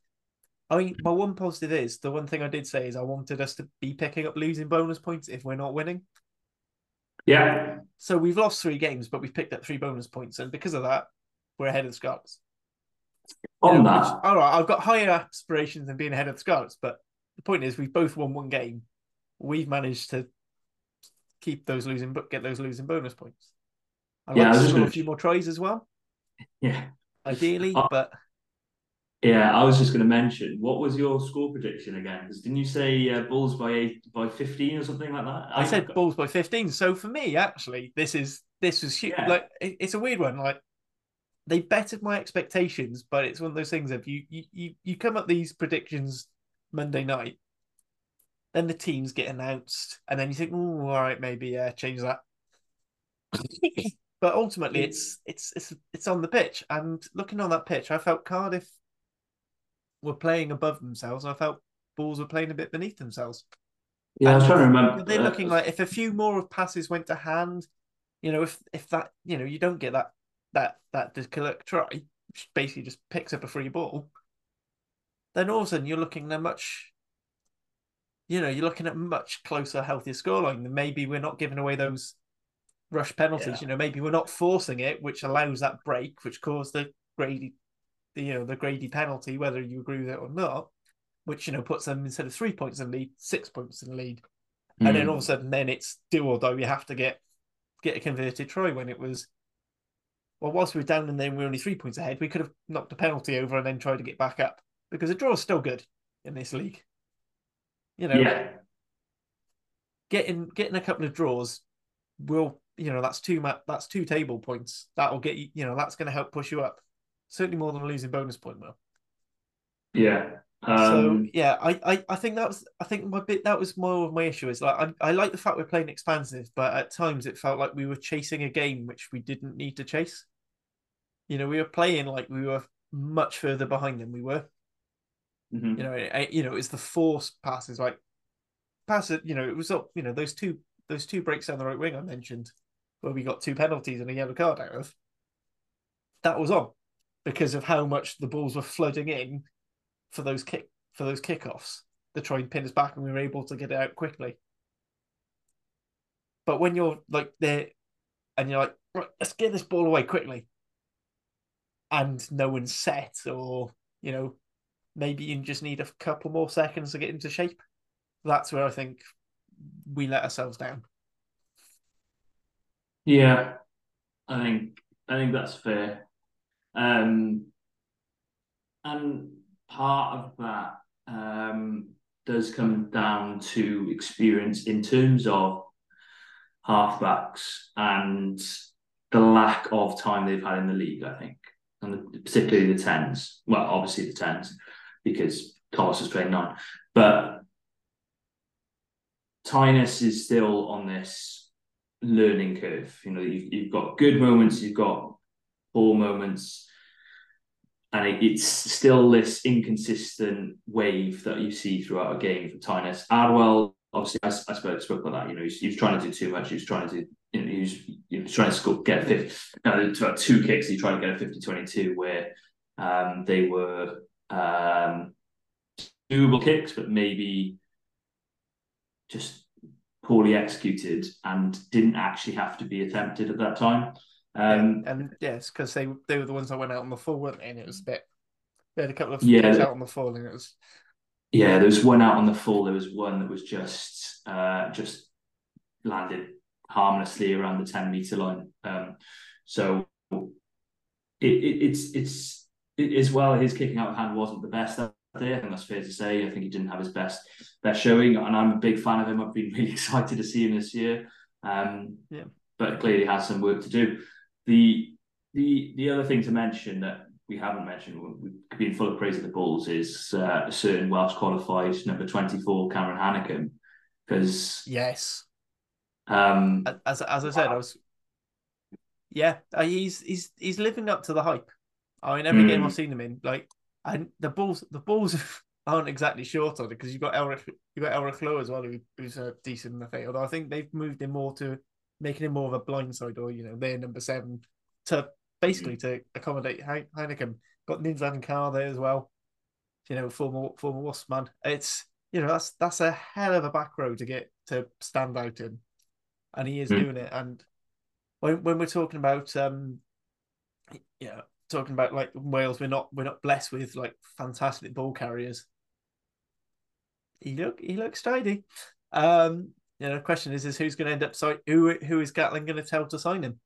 I mean, my one positive is the one thing I did say is I wanted us to be picking up losing bonus points if we're not winning. Yeah. So we've lost three games, but we've picked up three bonus points, and because of that, we're ahead of the Scarlets. On know, that, all right, I've got higher aspirations than being ahead of the Scarlets, but the point is, we've both won one game. We've managed to keep those losing, but get those losing bonus points. I'd Yeah, like to score a few more tries as well, yeah. ideally, Uh, but Yeah, I was just going to mention what was your score prediction again? Because didn't you say uh, Bulls by eight, by fifteen or something like that? I said Bulls by 15. So for me, actually, this is this was huge. Yeah. Like it- it's a weird one. Like they bettered my expectations, but it's one of those things of you you you, you come up these predictions Monday night, then the teams get announced, and then you think, oh, all right, maybe uh, change that. but ultimately, it's it's it's it's on the pitch, and looking on that pitch, I felt Cardiff were playing above themselves. I felt Bulls were playing a bit beneath themselves. Yeah, I was trying to remember. They're uh, looking like if a few more of passes went to hand, you know, if if that you know you don't get that that that to collect try, which basically just picks up a free ball, then all of a sudden you're looking at much, you know, you're looking at much closer, healthier scoreline. Maybe we're not giving away those rush penalties. Yeah. You know, maybe we're not forcing it, which allows that break, which caused the Grady, the, you know, the Grady penalty, whether you agree with it or not, which you know puts them instead of three points in the lead, six points in the lead and then mm, all of a sudden then it's do or die. We have to get get a converted try when it was well, whilst we were down and then we are only three points ahead, we could have knocked a penalty over and then tried to get back up because a draw is still good in this league. You know, yeah, getting getting a couple of draws will you know that's two ma- that's two table points that will get you you know that's going to help push you up certainly more than a losing bonus point will. yeah. so Um, yeah, I, I I think that was I think my bit that was more of my issue is like I, I like the fact we're playing expansive, but at times it felt like we were chasing a game which we didn't need to chase. You know, we were playing like we were much further behind than we were. Mhm. You know, it, you know, it's the force passes like pass it. You know, it was up. You know, those two those two breaks down the right wing I mentioned, where we got two penalties and a yellow card out of. That was on because of how much the Bulls were flooding in for those kick for those kickoffs to try and pin us back, and we were able to get it out quickly. But when you're like there, and you're like, right, let's get this ball away quickly, and no one's set, or you know, maybe you just need a couple more seconds to get into shape. That's where I think we let ourselves down. Yeah, I think I think that's fair. Um, and part of that um, does come down to experience in terms of halfbacks and the lack of time they've had in the league, I think, and particularly the tens. Well, obviously the tens, because Thomas is playing nine, but Tinus is still on this learning curve. You know, you've, you've got good moments, you've got poor moments, and it, it's still this inconsistent wave that you see throughout a game for Tinus. Adwell, obviously, I, I spoke, spoke about that. You know, he was, trying to do too much. He was trying to you know, he was, trying to score, get a 50, no, two kicks. He tried to get a 50 22 where um, they were um, doable kicks, but maybe just poorly executed and didn't actually have to be attempted at that time. Um, and, and yes, because they they were the ones that went out on the full, weren't they? And it was a bit. They had a couple of yeah out on the full, and it was. Yeah, there was one out on the full. There was one that was just uh, just landed harmlessly around the ten meter line. Um, so it, it, it's it's it, as well. His kicking out of hand wasn't the best that day. I think that's fair to say. I think he didn't have his best best showing, and I'm a big fan of him. I've been [laughs] really excited to see him this year. Um, yeah. But clearly has some work to do. The the the other thing to mention that we haven't mentioned, we've been full of praise of the Bulls, is uh, a certain Welsh qualified number 24, Cameron Hanekom. Because yes, um, as as I said, I was yeah, uh, he's he's he's living up to the hype. I mean, every mm. game I've seen him in, like and the Bulls, the Bulls [laughs] aren't exactly short on it because you've got Elric, you've got Elrigh Louw as well, who, who's a decent in the field. I think they've moved him more to making him more of a blindside, or you know, they're number seven to basically to accommodate Hanekom. Got Nizaam Carr there as well. You know, former former Wasp man. It's you know that's that's a hell of a back row to get to stand out in, and he is mm. doing it. And when when we're talking about um, yeah, talking about like Wales, we're not we're not blessed with like fantastic ball carriers. He look he looks tidy. Um, you know, the question is is who's going to end up sign who who is Gatland going to tell to sign him?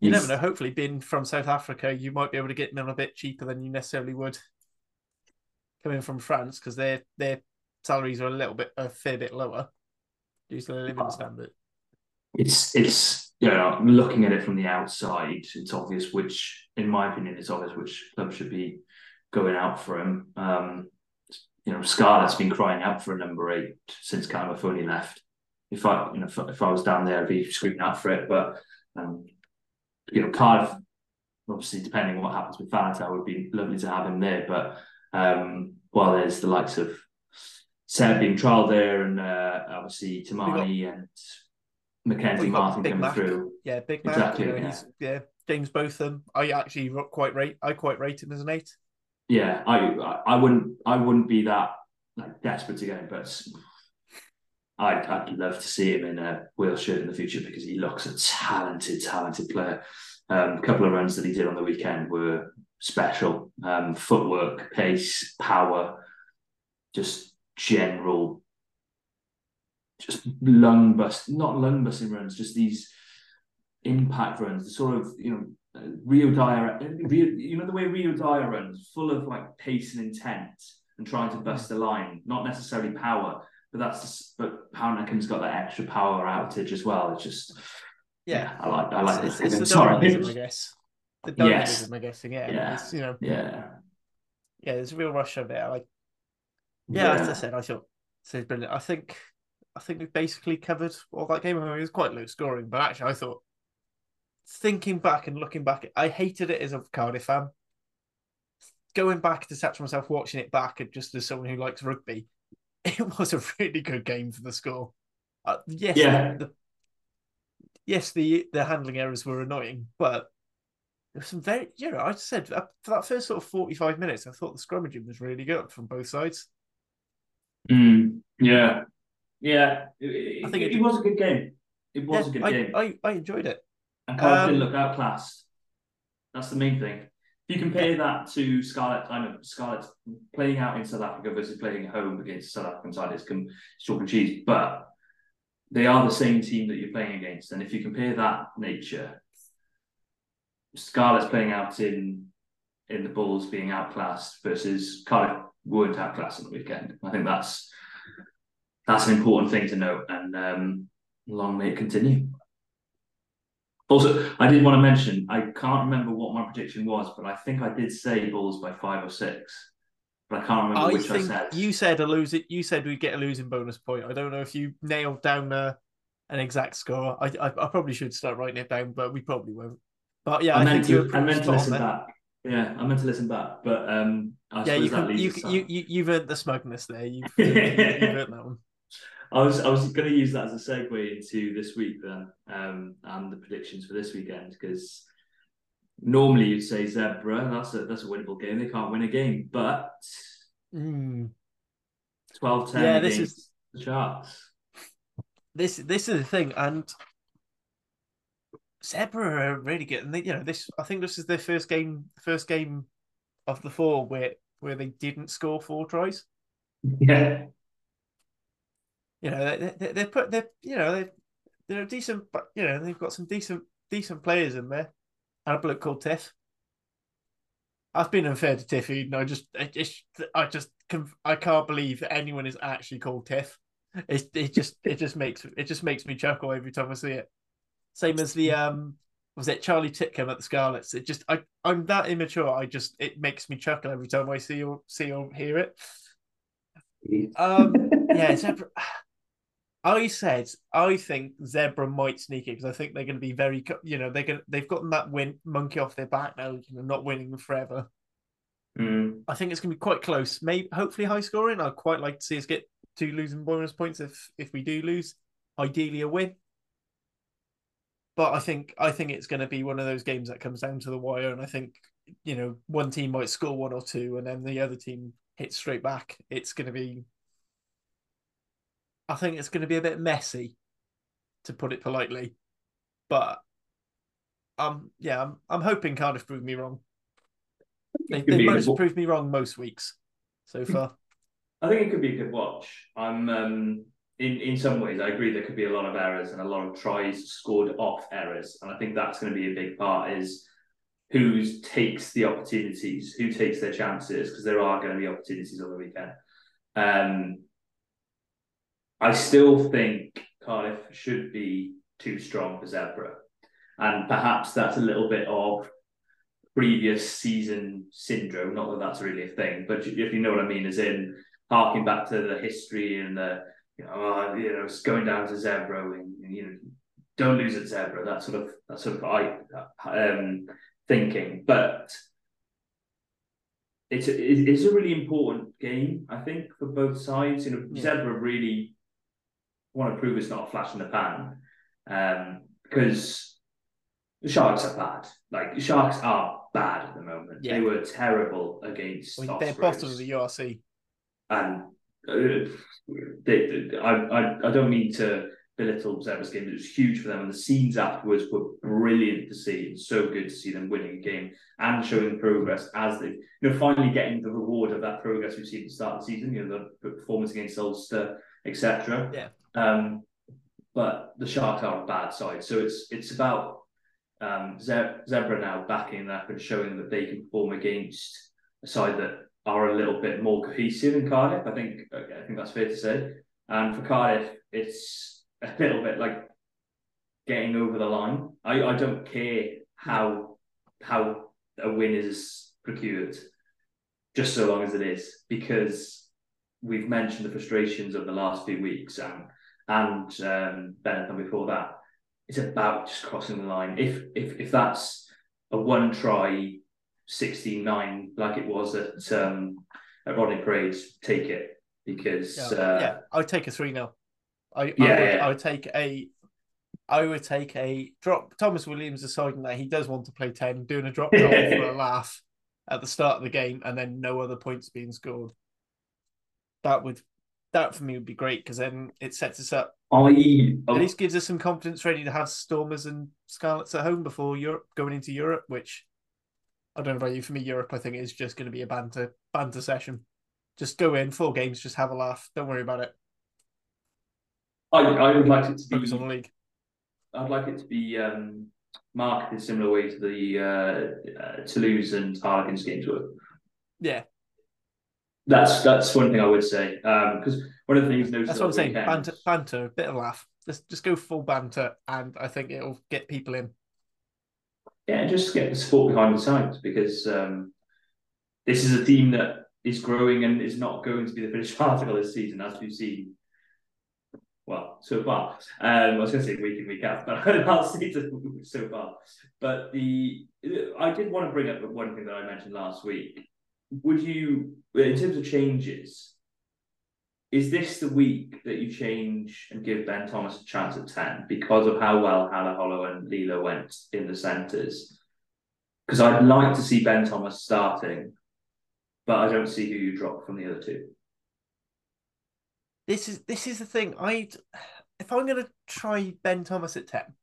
You never know. Hopefully, being from South Africa, you might be able to get him a bit cheaper than you necessarily would coming from France because their their salaries are a little bit a fair bit lower due to the living standard. It's it's you know, looking at it from the outside, it's obvious which, in my opinion, it's obvious which club should be going out for him. Um, you know, Scarlets been crying out for a number eight since Kalamafoni left. If I, you know, if, if, I was down there, I'd be screaming out for it. But um, you know, Cardiff, obviously, depending on what happens with Faletau, would be lovely to have him there. But um, while there's the likes of Seb being trialled there, and uh, obviously Toumani and Mackenzie well, Martin coming Mac. through. Yeah, Big Mac. Exactly. You know, yeah. He's, yeah, James Botham. I actually quite rate. I quite rate him as an eight. Yeah, I I wouldn't I wouldn't be that like desperate to get him, but I'd I'd love to see him in a Wales shirt in the future because he looks a talented talented player. Um, a couple of runs that he did on the weekend were special. Um, footwork, pace, power, just general just lung bust, not lung busting runs, just these impact runs, the sort of you know uh, Rio Dyer, Rio, you know the way Rio Dyer runs, full of like pace and intent and trying to bust the line, not necessarily power, but that's just, but Hanekom's got that extra power outage as well. It's just yeah, I like I like it's, it's, it's the dynamism, I guess. The dynamism, yes. I guess. Yeah, yeah. It's, you know, yeah, yeah. There's a real rush of it. I like. Yeah, yeah, as I said, I thought so brilliant. I think I think we've basically covered all that game. I mean, it was quite low scoring, but actually, I thought thinking back and looking back, I hated it as a Cardiff fan. Going back to catch myself watching it back, and just as someone who likes rugby, [laughs] it was a really good game for the score. Uh, yes, yeah. the, yes, the the handling errors were annoying, but there was some very, you know, I said for that first sort of forty five minutes, I thought the scrummaging was really good from both sides. Mm, yeah, yeah, it, I think it, it, was a good game. It was yeah, a good I, game. I, I enjoyed it. And Cardiff um, didn't look outclassed. That's the main thing. If you compare that to Scarlett, I know Scarlett playing out in South Africa versus playing at home against South African side is chalk and cheese, but they are the same team that you're playing against. And if you compare that nature, Scarlets playing out in in the Bulls being outclassed versus Cardiff weren't outclassed on the weekend. I think that's that's an important thing to note, and um, long may it continue. Also, I did want to mention I can't remember what my prediction was, but I think I did say Bulls by five or six. But I can't remember I which I think said. you said a losing. You said we'd get a losing bonus point. I don't know if you nailed down uh, an exact score. I, I I probably should start writing it down, but we probably won't. But yeah, I, I meant to. I meant to listen back. Yeah, I meant to listen back, but um, I Yeah, suppose you that can, you, you you you've earned the smugness there. You've, you've [laughs] earned that one. I was I was going to use that as a segue into this week then, um, and the predictions for this weekend because normally you'd say Zebre, that's a that's a winnable game. They can't win a game, but Mm. 12-10 Yeah, this is- the Sharks. This this is the thing, and Zebre are really good. And they, you know, this I think this is their first game, first game of the four where where they didn't score four tries. [laughs] Yeah, You know, they they they put they you know they they're a decent, but you know they've got some decent decent players in there, and a bloke called Tiff. I've been unfair to Tiff Eden. I just I just I just I can't believe that anyone is actually called Tiff. It it just it just makes it just makes me chuckle every time I see it. Same as the um was it Charlie Titcomb at the Scarlets? It just I I'm that immature. I just it makes me chuckle every time I see or see or hear it. Um yeah, Zebre. I said I think Zebre might sneak it because I think they're going to be very, you know, they're going to, they've gotten that win monkey off their back now, you know, not winning forever. Mm. I think it's going to be quite close. Maybe hopefully high scoring. I'd quite like to see us get two losing bonus points if if we do lose. Ideally a win. But I think I think it's going to be one of those games that comes down to the wire, and I think you know one team might score one or two, and then the other team hits straight back. It's going to be. I think it's going to be a bit messy, to put it politely, but um, yeah, I'm I'm hoping Cardiff prove me wrong. They, be a most proved me wrong most weeks so far. I think it could be a good watch. I'm um, in in some ways I agree there could be a lot of errors and a lot of tries scored off errors, and I think that's going to be a big part is who takes the opportunities, who takes their chances, because there are going to be opportunities on the weekend. Um, I still think Cardiff should be too strong for Zebre, and perhaps that's a little bit of previous season syndrome. Not that that's really a thing, but if you know what I mean, as in harking back to the history and the you know, oh, you know, it's going down to Zebre and you know, don't lose at Zebre. That sort of that sort of I um thinking, but it's a, it's a really important game, I think, for both sides. You know, Yeah. Zebre really want to prove it's not a flash in the pan, um, because the Sharks are bad. Like the Sharks are bad at the moment. Yeah. They were terrible against I mean, they're bottom of the URC. and uh, they, they- I, I I don't mean to belittle Zebre's game. It was huge for them, and the scenes afterwards were brilliant to see. It's so good to see them winning a game and showing progress as they, you know, finally getting the reward of that progress we've seen at the start of the season. You know, the performance against Ulster, etc. Yeah. Um, but the Sharks are a bad side, so it's it's about um, Ze- Zebre now backing up and showing that they can perform against a side that are a little bit more cohesive in Cardiff. I think I think that's fair to say. And for Cardiff, it's a little bit like getting over the line. I, I don't care how how a win is procured, just so long as it is, because we've mentioned the frustrations of the last few weeks and and um, Benetton before that. It's about just crossing the line. If if if that's a one try 69 like it was at um at Rodney Parade, take it because Yeah, uh, yeah. I would take a three 0 I, I, Yeah, would, yeah. I would take a. I would take a drop. Thomas Williams deciding that he does want to play ten, doing a drop goal [laughs] for a laugh at the start of the game, and then no other points being scored. That would, that for me would be great because then it sets us up. I At least gives us some confidence, ready to have Stormers and Scarlets at home before Europe going into Europe. Which I don't know about you. For me, Europe I think is just going to be a banter banter session. Just go in, four games, just have a laugh. Don't worry about it. I, I would like it to Focus be on the league. I'd like it to be um, marketed similar way to the uh, uh, Toulouse and Harlequins games were. Yeah, That's that's one thing I would say because one of the things that's what I'm saying. weekend- Banter, banter, a bit of laugh. Just just go full banter, and I think it'll get people in. Yeah, just get the support behind the sides because um, this is a team that is growing and is not going to be the finished [laughs] article this season, as we've seen. Well, so far, um, I was going to say week in week out, [laughs] but last season [laughs] so far. But the I did want to bring up one thing that I mentioned last week. Would you, in terms of changes, is this the week that you change and give Ben Thomas a chance at 10 because of how well Hannah Hollow and Lee-Lo went in the centres? Because I'd like to see Ben Thomas starting, but I don't see who you drop from the other two. This is this is the thing. I if I'm going to try Ben Thomas at ten,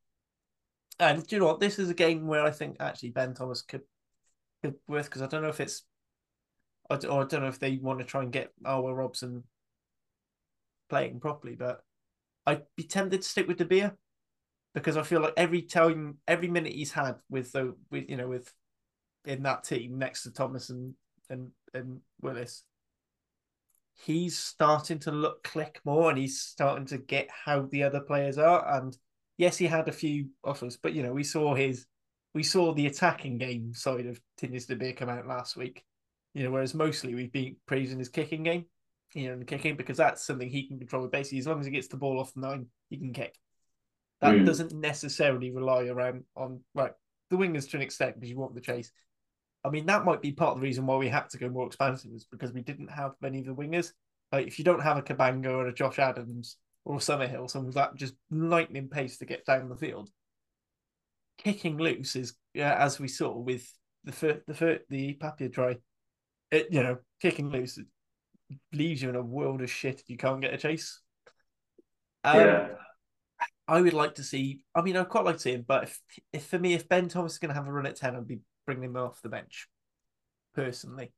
and do you know what? This is a game where I think actually Ben Thomas could could worth because I don't know if it's, I or I don't know if they want to try and get Arwa Robson playing properly, but I'd be tempted to stick with De Beer because I feel like every time, every minute he's had with the with you know with in that team next to Thomas and and and Willis, he's starting to look click more and he's starting to get how the other players are. And yes, he had a few offers, but you know, we saw his we saw the attacking game side of Tinus de Beer come out last week. You know, whereas mostly we've been praising his kicking game, you know, and kicking because that's something he can control. Basically, as long as he gets the ball off the nine, he can kick. That Mm. doesn't necessarily rely around on right the wingers to an extent because you want the chase. I mean, that might be part of the reason why we had to go more expansive is because we didn't have many of the wingers. Like, if you don't have a Cabango or a Josh Adams or a Summerhill, someone with that just lightning pace to get down the field, kicking loose is, yeah, as we saw with the fir- the fir- the Papia try, it you know, kicking loose leaves you in a world of shit if you can't get a chase. Um, yeah. I would like to see. I mean, I'd quite like to see him, but if, if for me, if Ben Thomas is going to have a run at ten, I'd be bringing him off the bench. Personally,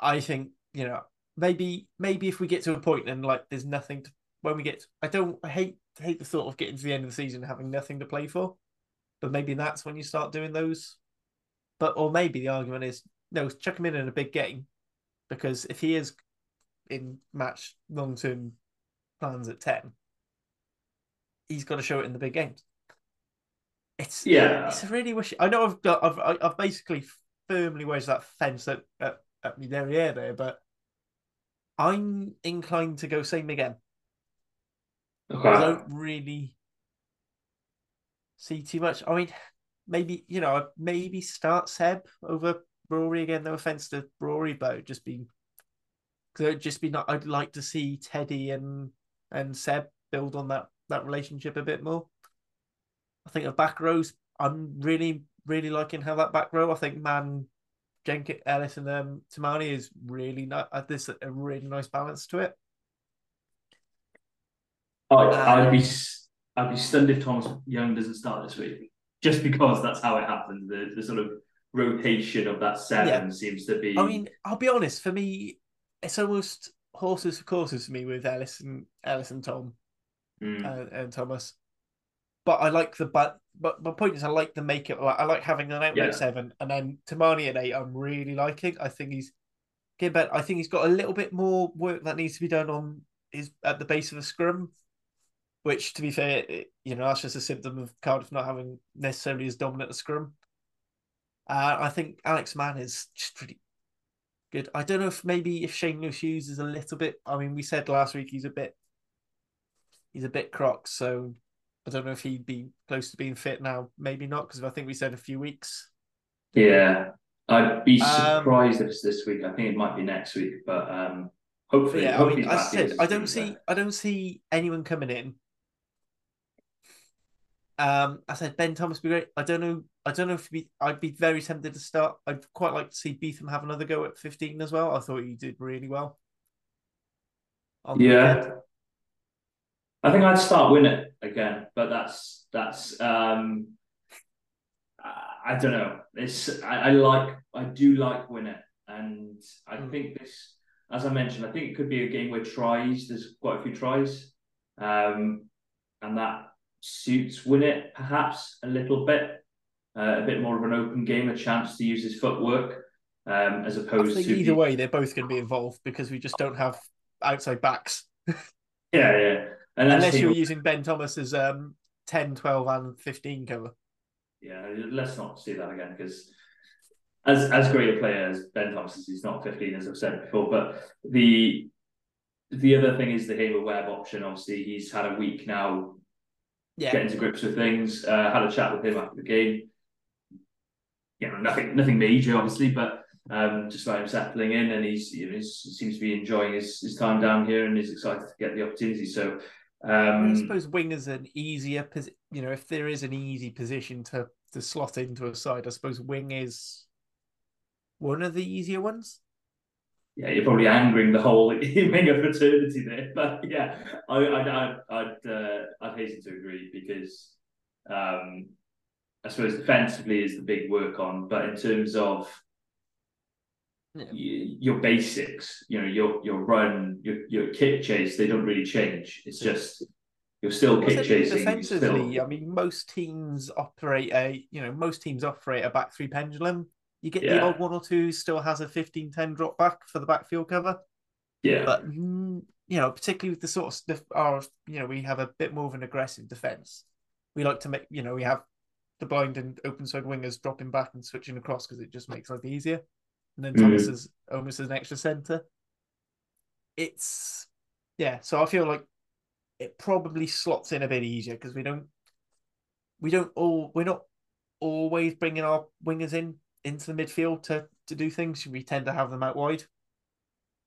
I think you know maybe maybe if we get to a point and like there's nothing to when we get. I don't. I hate hate the thought of getting to the end of the season and having nothing to play for, but maybe that's when you start doing those. But or maybe the argument is no, chuck him in in a big game, because if he is in match long term plans at ten he's got to show it in the big games. It's Yeah. it's a really wish. I know I've got I've I- I've basically firmly wedged that fence at at, at me derriere there, but I'm inclined to go same again. I don't really see too much. I mean, maybe you know, maybe start Seb over Rory again. No offense to Rory, but it'd just be because it'd just be not. I'd like to see Teddy and and Seb build on that that relationship a bit more. I think the back rows. I'm really really liking how that back row. I think Mann, Jenkins, Ellis, and um, Tamani is really nice. There's a really nice balance to it. I, Um, I'd be s- I'd be stunned if Thomas Young doesn't start this week, just because that's how it happens. The the sort of rotation of that seven seems to be. I mean, I'll be honest. For me, it's almost horses for courses for me with Ellis and Ellis and Tom Mm. and, and Thomas. But I like the but but my point is I like the makeup. I like having an outlet Yeah. seven and then Tamani at eight. I'm really liking. I think he's getting better. I think he's got a little bit more work that needs to be done on his at the base of the scrum. Which, to be fair, it- you know that's just a symptom of Cardiff not having necessarily as dominant a scrum. Uh, I think Alex Mann is just pretty good. I don't know if maybe if Shane Lewis Hughes is a little bit. I mean, we said last week he's a bit, he's a bit crock. So I don't know if he'd be close to being fit now. Maybe not because I think we said a few weeks. yeah, I'd be Um, surprised if it's this week. I think it might be next week, but um, hopefully, yeah, I hopefully mean, I said, I don't see, I don't see anyone coming in. Um, I said Ben Thomas would be great. I don't know. I don't know if be, I'd be very tempted to start. I'd quite like to see Beetham have another go at fifteen as well. I thought he did really well. Yeah. weekend. I think I'd start Winnett again, but that's that's um I, I don't know. It's I, I like I do like Winnett, and I Mm. think this, as I mentioned, I think it could be a game where tries. There's quite a few tries, um, and that suits Winnett perhaps a little bit. Uh, a bit more of an open game, a chance to use his footwork um, as opposed to either the... way they're both going to be involved because we just don't have outside backs. yeah, yeah. Unless, Unless you're using Ben Thomas as um, 10, 12, and 15 cover. Yeah, let's not see that again because as as great a player as Ben Thomas is, he's not 15, as I've said before. But the the other thing is the Hamer Webb option. Obviously, he's had a week now yeah. getting to grips with things. Uh, had a chat with him after the game you know, nothing nothing major, obviously, but um, just about him settling in, and he's you know, he seems to be enjoying his, his time down here, and is excited to get the opportunity. So, um, I suppose wing is an easier position. You know, if there is an easy position to to slot into a side, I suppose wing is one of the easier ones. Yeah, you're probably angering the whole [laughs] winger fraternity there, but yeah, I, I'd I'd I'd, uh, I'd hasten to agree because um, I suppose defensively is the big work on, but in terms of yeah. y- your basics, you know, your your run, your your kick chase, they don't really change. It's just you're still well, kick chasing. Defensively, still... I mean, most teams operate a you know most teams operate a back three pendulum. You get yeah. the odd one or two still has a 15-10 drop back for the backfield cover. Yeah, but mm, you know, particularly with the sort of our you know we have a bit more of an aggressive defense. We like to make you know we have the blind and open side wingers dropping back and switching across because it just makes life easier. And then Thomas mm. is almost as an extra centre. It's yeah, so I feel like it probably slots in a bit easier because we don't we don't all we're not always bringing our wingers in into the midfield to to do things. We tend to have them out wide.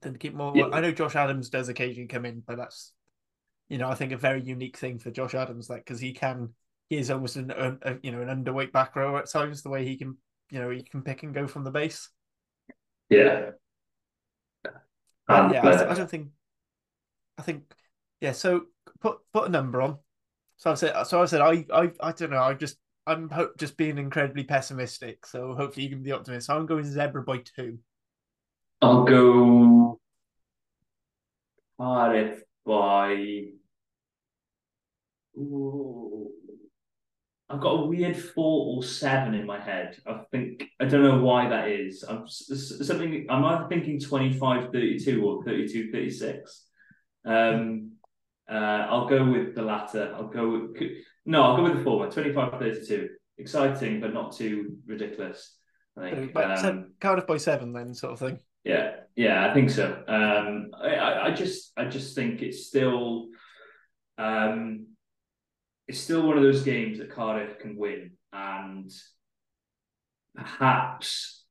Tend to keep more. Yeah. I know Josh Adams does occasionally come in, but that's you know I think a very unique thing for Josh Adams, like because he can he is almost an a, you know an underweight back row at times. The way he can you know he can pick and go from the base. Yeah. Um, yeah, I, I, don't think. I think yeah. So put put a number on. So I said. So I said. I I I don't know. I just I'm hope just being incredibly pessimistic. So hopefully you can be optimist. I'm going Zebre by two. I'll go Cardiff by. Ooh. I've got a weird four or seven in my head. I think I don't know why that is. I'm something. I'm either thinking 25, 32 or 32, 36. Um, uh, I'll go with the latter. I'll go with no. I'll go with the former. 25, 32. Exciting, but not too ridiculous. I think. But um, seven, Cardiff by seven, then sort of thing. Yeah, yeah, I think so. Um, I, I just, I just think it's still. Um, it's still one of those games that Cardiff can win, and perhaps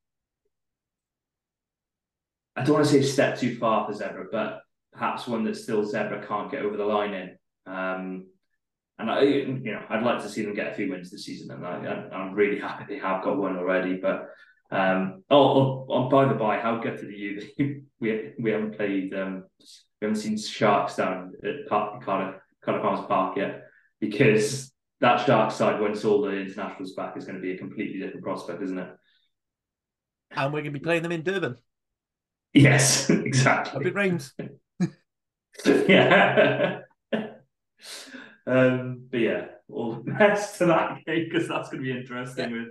I don't want to say a step too far for Zebre, but perhaps one that still Zebre can't get over the line in. Um, and I, you know, I'd like to see them get a few wins this season, and I, am really happy they have got one already. But um, oh, oh, oh, by the by, how gutted are you? [laughs] we we haven't played, um, we haven't seen Sharks down at Cardiff, Cardiff Arms Park yet because that dark side, once all the internationals back, is going to be a completely different prospect, isn't it? And we're going to be playing them in Durban. Yes, [laughs] exactly. If it rains. yeah. um, but yeah, all the [laughs] best to that game because that's going to be interesting yeah. with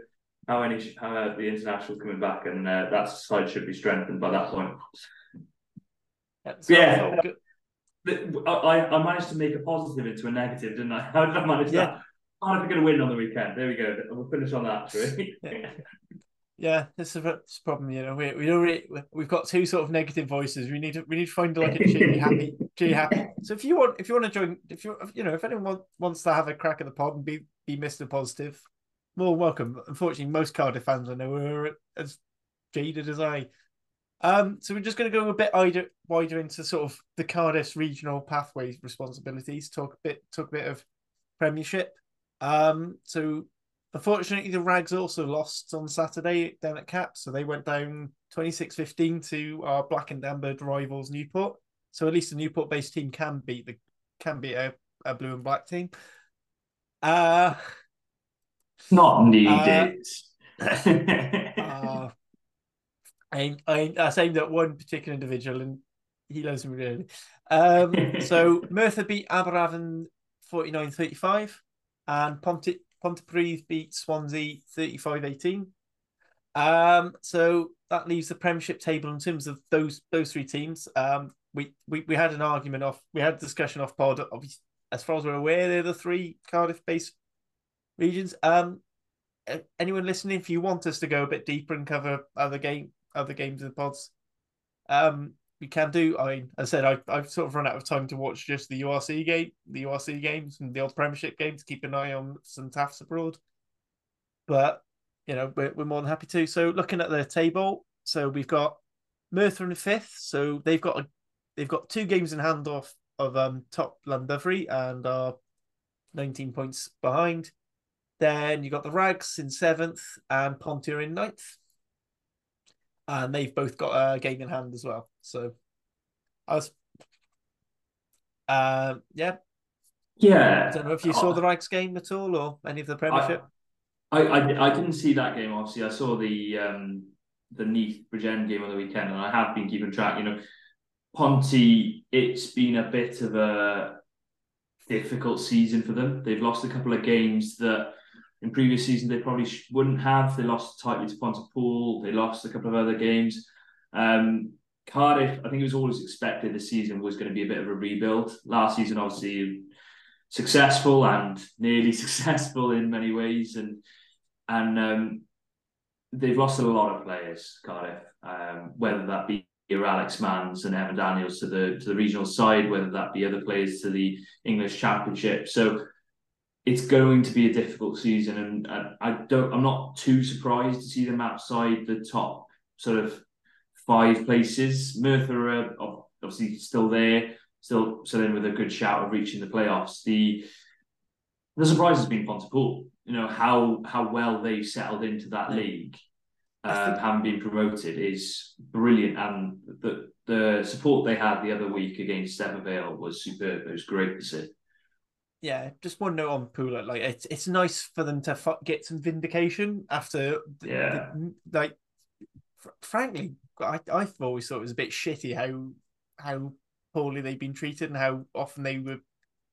how any how the internationals coming back, and uh, that side should be strengthened by that point. Yeah, yeah. I, I managed to make a positive into a negative, didn't I? [laughs] How did I manage yeah. that? How are we going to win on the weekend? There we go. We'll finish on that, actually. [laughs] yeah. yeah, this is a problem. You know, we we already we've got two sort of negative voices. We need to we need to find like a cheery [laughs] happy, cheery happy. So if you want if you want to join, if you you know if anyone wants to have a crack at the pod and be be Mister Positive, more welcome. Unfortunately, most Cardiff fans I know are as jaded as I. Um, so we're just going to go a bit wider, wider into sort of the Cardiff regional pathways responsibilities. Talk a bit, talk a bit of Premiership. Um, so unfortunately, the Rags also lost on Saturday down at Cap, so they went down 26-15 to our black and amber rivals Newport. So at least the Newport-based team can beat the can beat a, a blue and black team. Uh not needed. Uh, uh, I, I that's aimed at one particular individual, and he loves me really. Um, so [laughs] Merthyr beat Aberavon 49-35. and Ponte Pontypridd beat Swansea 35-18. Um, so that leaves the Premiership table in terms of those those three teams. Um, we, we we had an argument off, we had a discussion off pod. Obviously, As far as we're aware, they're the three Cardiff-based regions. Um, anyone listening, if you want us to go a bit deeper and cover other game other games of the pods, um, we can do. I mean, as I said, I've, I've sort of run out of time to watch just the URC game, the URC games, and the old Premiership games. Keep an eye on some Taffs abroad, but you know we're, we're more than happy to. So looking at the table, so we've got Merthyr in fifth, so they've got a, they've got two games in hand off of um top Llandovery and are nineteen points behind. Then you got the Rags in seventh and Pontyr in ninth and they've both got a game in hand as well. So, I was, uh, yeah, yeah. I don't know if you saw the Rags game at all or any of the Premiership. I, I, I didn't see that game. Obviously, I saw the um the Neath Bridgend game on the weekend, and I have been keeping track. You know, Ponty, it's been a bit of a difficult season for them. They've lost a couple of games that in previous season they probably wouldn't have. They lost tightly to Pontypool. They lost a couple of other games. Um, Cardiff, I think it was always expected this season was going to be a bit of a rebuild. Last season, obviously, successful and nearly [laughs] successful in many ways, and and um, they've lost a lot of players. Cardiff, um, whether that be your Alex Manns and Efan Daniels to the to the regional side, whether that be other players to the English Championship. So it's going to be a difficult season, and, I don't. I'm not too surprised to see them outside the top sort of five places. Merthyr are obviously still there, still still in with a good shout of reaching the playoffs. The the surprise has been Pontypool. You know how how well they've settled into that league, um, having been promoted, is brilliant, and the the support they had the other week against Steven Vale was superb. It was great to see yeah, just one note on Pooler. Like it's it's nice for them to f- get some vindication after. Yeah. The, like, fr- frankly, I I've always thought it was a bit shitty how how poorly they've been treated and how often they were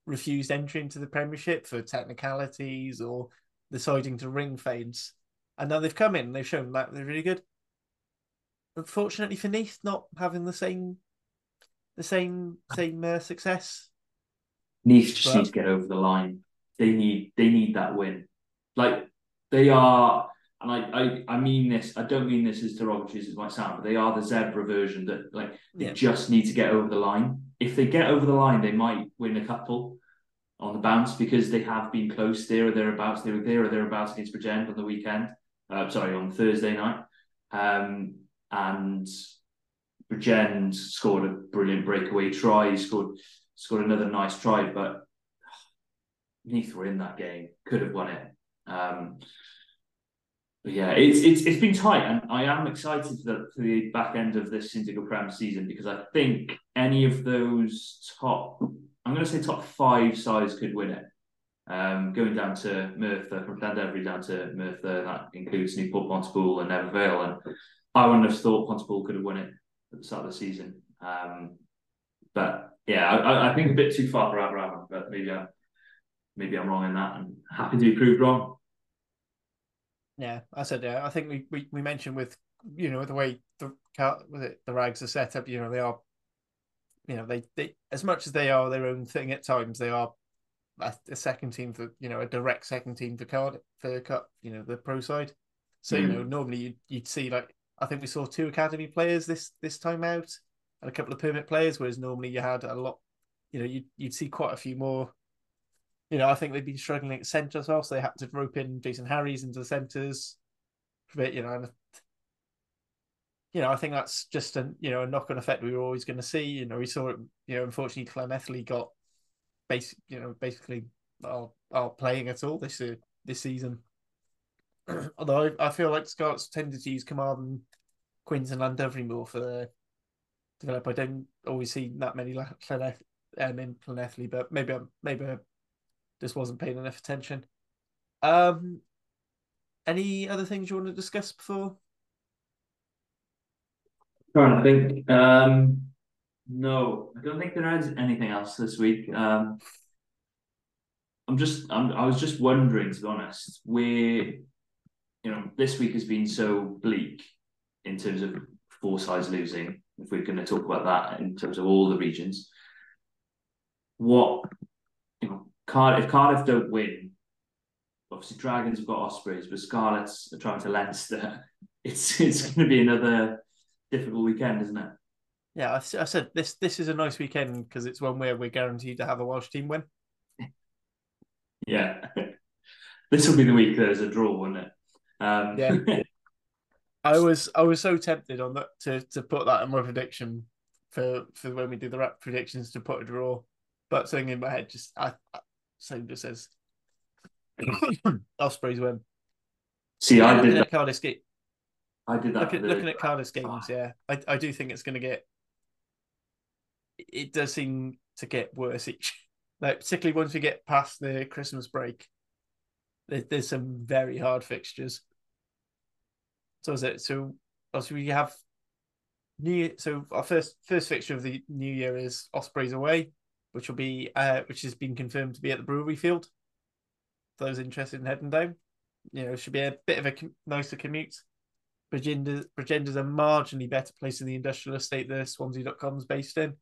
refused entry into the Premiership for technicalities or deciding to ring fades. And now they've come in and they've shown that they're really good. Unfortunately for Neath, not having the same the same [laughs] same uh, success Neath just but... need to get over the line. They need they need that win. Like they are, and I, I I mean this. I don't mean this as derogatory as it might sound, but they are the Zebre version that like they yeah. just need to get over the line. If they get over the line, they might win a couple on the bounce because they have been close there or thereabouts. They were there or thereabouts against Bridgend on the weekend. Uh, sorry, on Thursday night. Um, and Bridgend scored a brilliant breakaway try. He scored scored another nice try, but Neath were in that game, could have won it. Um, but yeah, it's it's it's been tight, and I am excited for the, the back end of this Indigo Prem season because I think any of those top, I'm going to say top five sides could win it. Um, going down to Merthyr, from Llandovery down to Merthyr, that includes Newport, Pontypool, and Ebbw Vale. And I wouldn't have thought Pontypool could have won it at the start of the season. Um, but yeah, I, I think a bit too far for Aberafan, but maybe I, maybe I'm wrong in that, and happy to be proved wrong. Yeah, I said yeah. I think we, we, we mentioned with you know the way the was it the rags are set up. You know they are, you know they they as much as they are their own thing at times, they are a, a second team for you know a direct second team for card for cup. You know the pro side. So mm. you know normally you'd, you'd see like I think we saw two academy players this this time out a couple of permit players, whereas normally you had a lot. You know, you'd you'd see quite a few more. You know, I think they've been struggling at centre as well, so they had to rope in Jason Harries into the centres. But you know, and, you know, I think that's just a you know a knock on effect we were always going to see. You know, we saw it. You know, unfortunately, Llanelli got basic. You know, basically are are playing at all this uh, this season. [clears throat] Although I, I, feel like Scots tended to use Carmarthen, Quins, and Llandovery more for their develop. I don't always see that many Llaneth, um, in Llanelli, but maybe I'm maybe I just wasn't paying enough attention. Um, any other things you want to discuss before? To think. Um, no, I don't think there is anything else this week. Um, I'm just I'm, I was just wondering to be honest, where you know this week has been so bleak in terms of four sides losing. If we're going to talk about that in terms of all the regions, what you know, Cardiff if Cardiff don't win, obviously Dragons have got Ospreys, but Scarlets are trying to Leinster. [laughs] It's it's going to be another difficult weekend, isn't it? Yeah, I, I said this. This is a nice weekend because it's one where we're guaranteed to have a Welsh team win. [laughs] Yeah, [laughs] this will be the week there's a draw, won't it? Um, yeah. I was I was so tempted on that to to put that in my prediction for for when we do the rap predictions to put a draw, but something in my head just I, I same just says [coughs] Ospreys win. See, yeah, I did that. Cardiff game. I did that. Looking, looking at Cardiff's games, yeah, I, I do think it's going to get. It does seem to get worse each, [laughs] like particularly once we get past the Christmas break. There, there's some very hard fixtures. So is it? So also we have new. So our first first fixture of the new year is Ospreys away, which will be uh, which has been confirmed to be at the Brewery Field. For those interested in heading down, you know, should be a bit of a nicer commute. Bridgend is a marginally better place in the industrial estate that Swansea.com is based in.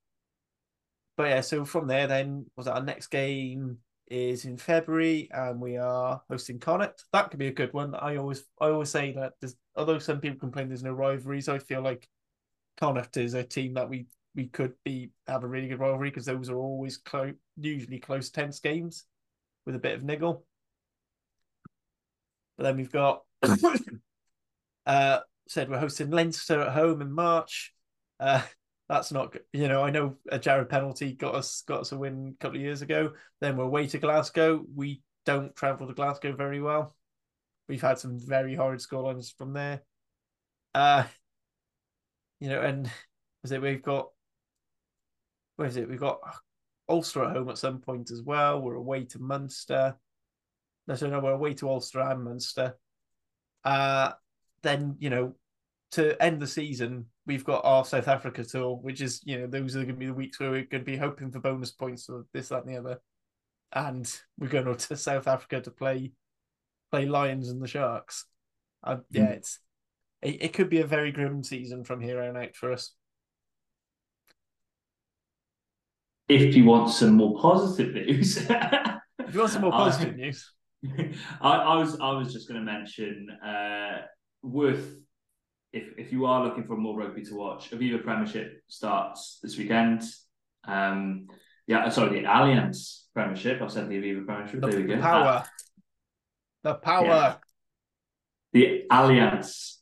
But yeah, so from there, then was our next game is in February, and we are hosting Connacht. That could be a good one. I always, I always say that there's, although some people complain there's no rivalries, I feel like Connacht is a team that we we could be have a really good rivalry because those are always close, usually close tense games with a bit of niggle. But then we've got [coughs] uh, said we're hosting Leinster at home in March. Uh, that's not you know I know a Jarrod penalty got us got us a win a couple of years ago. Then we're away to Glasgow. We don't travel to Glasgow very well. We've had some very horrid scorelines from there. Uh, you know, and is it we've got where is it? We've got Ulster at home at some point as well. We're away to Munster. No, so no, we're away to Ulster and Munster. Uh, then you know to end the season we've got our South Africa tour, which is you know those are going to be the weeks where we're going to be hoping for bonus points or this that and the other, and we're going to South Africa to play play Lions and the Sharks. Uh, yeah, mm. it's it, it could be a very grim season from here on out for us. If you want some more positive news, [laughs] if you want some more positive news, [laughs] I, I was I was just going to mention uh, worth if if you are looking for more rugby to watch, Aviva Premiership starts this weekend. Um, yeah, sorry, the Allianz Premiership. I said the Aviva Premiership. The there we go. Power. Uh, the power. Yeah. The Allianz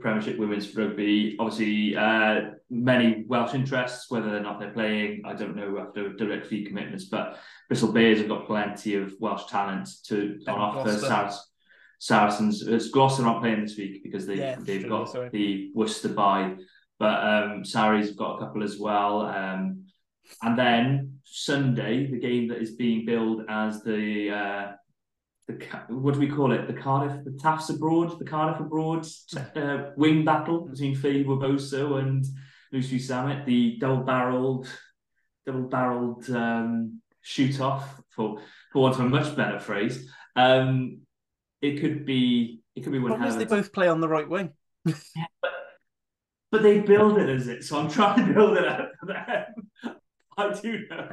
Premiership Women's Rugby. Obviously, uh, many Welsh interests. Whether or not they're playing, I don't know after direct fee commitments. But Bristol Bears have got plenty of Welsh talent to on offer. South Saracens. It's Gloucester not playing this week because they yeah, they've sure, got sorry. the Worcester bye, but um, Sarries have got a couple as well. Um, and then Sunday, the game that is being billed as the uh, the what do we call it? The Cardiff, the Taffs abroad, the Cardiff abroad uh, wing battle between Faye Warboso and Lucy Samet, the double barreled, double barreled um, shoot off for for want of a much better phrase. Um, it could be it could be one. As they both play on the right wing. yeah, but, but they build it as it, so I'm trying to build it out for them. [laughs] I do know.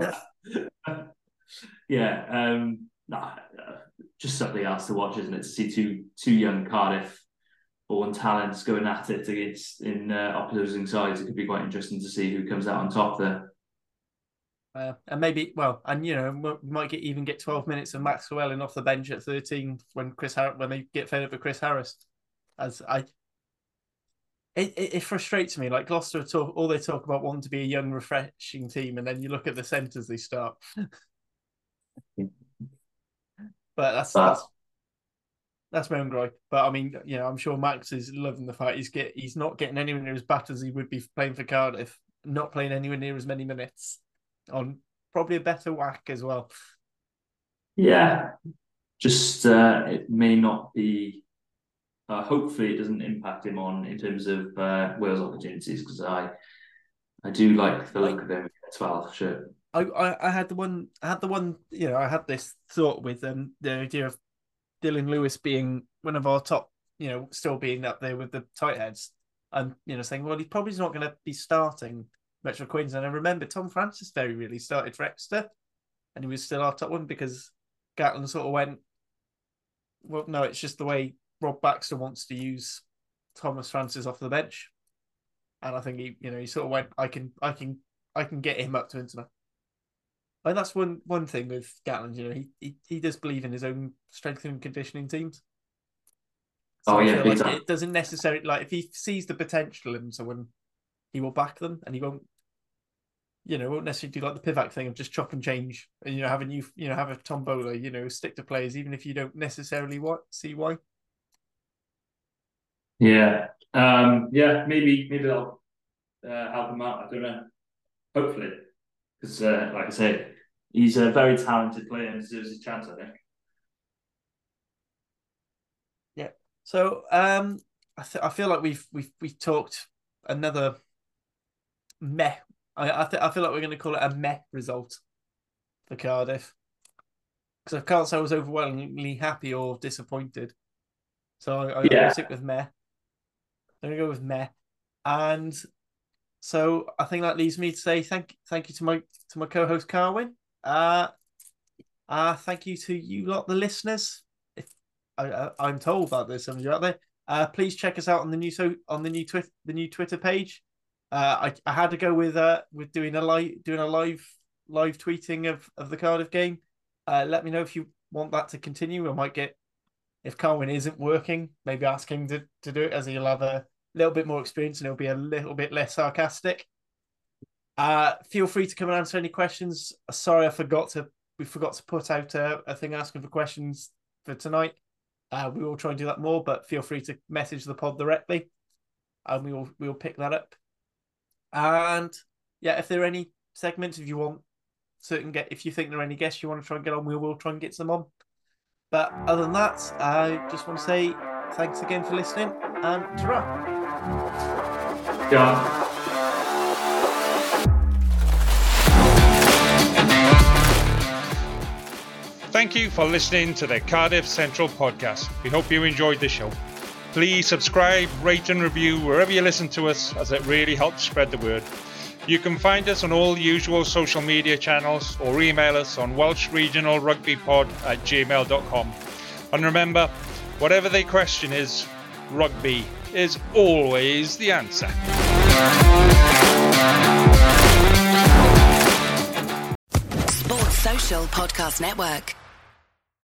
that. [laughs] yeah, um, nah, uh, just something else to watch, isn't it? To see two two young Cardiff born talents going at it against in uh, opposing sides, it could be quite interesting to see who comes out on top there. Uh, and maybe, well, and you know, we might get even get twelve minutes of Max Llewellyn off the bench at thirteen when Chris Har- when they get fed up with Chris Harris. As I, it, it, it frustrates me. Like Gloucester talk, all they talk about wanting to be a young, refreshing team, and then you look at the centres they start. [laughs] but that's that's that's my own gripe. But I mean, you know, I'm sure Max is loving the fact he's get he's not getting anywhere near as bad as he would be playing for Cardiff, not playing anywhere near as many minutes on probably a better whack as well. Yeah, just uh, it may not be. Uh, hopefully, it doesn't impact him on in terms of uh, Wales opportunities because I, I do like the look of him. Twelve, sure. I, I, I had the one I had the one you know I had this thought with um the idea of Dylan Lewis being one of our top you know still being up there with the tight heads. And you know saying well he's probably not going to be starting Metro Queens. And I remember Tom Francis very really started for Exeter. And he was still our top one because Gatland sort of went well no it's just the way Rob Baxter wants to use Thomas Francis off the bench. And I think he you know he sort of went I can I can I can get him up to international and that's one one thing with Gatland. You know, he, he he does believe in his own strength and conditioning teams. So oh yeah, like it doesn't necessarily like if he sees the potential in someone, he will back them, and he won't. You know, won't necessarily do like the Pivac thing of just chop and change, and you know, have a new, you know, have a tombola, you know, stick to players, even if you don't necessarily what see why. Yeah, um, yeah, maybe maybe I'll uh, help him out. I don't know. Hopefully, because uh, like I say, he's a very talented player and deserves a chance, I think. Yeah. So um, I th- I feel like we've we've we've talked another meh. I I, th- I feel like we're going to call it a meh result for Cardiff because I can't say I was overwhelmingly happy or disappointed. So I, I yeah. stick with meh. I'm gonna go with meh, and so I think that leaves me to say thank thank you to my to my co-host Carwyn. Uh, uh, thank you to you lot, the listeners. If I, I am told that there's some of you out there, uh, please check us out on the new so on the new Twitter the new Twitter page. Uh, I, I had to go with uh with doing a live doing a live live tweeting of of the Cardiff game. Uh, let me know if you want that to continue. I might get if Carwyn isn't working, maybe ask him to, to do it as he'll have a little bit more experience and he'll be a little bit less sarcastic. Uh, feel free to come and answer any questions. Sorry, I forgot to we forgot to put out a, a thing asking for questions for tonight. Uh, we will try and do that more, but feel free to message the pod directly, and we will we will pick that up. And yeah, if there are any segments, if you want certain get, if you think there are any guests you want to try and get on, we will try and get some on. But other than that, I just want to say thanks again for listening and ta Yeah. Thank you for listening to the Cardiff Central podcast. We hope you enjoyed the show. Please subscribe, rate, and review wherever you listen to us, as it really helps spread the word. You can find us on all usual social media channels or email us on Welsh Regional Rugby Pod at gmail.com. And remember, whatever the question is, rugby is always the answer. Sports Social Podcast Network.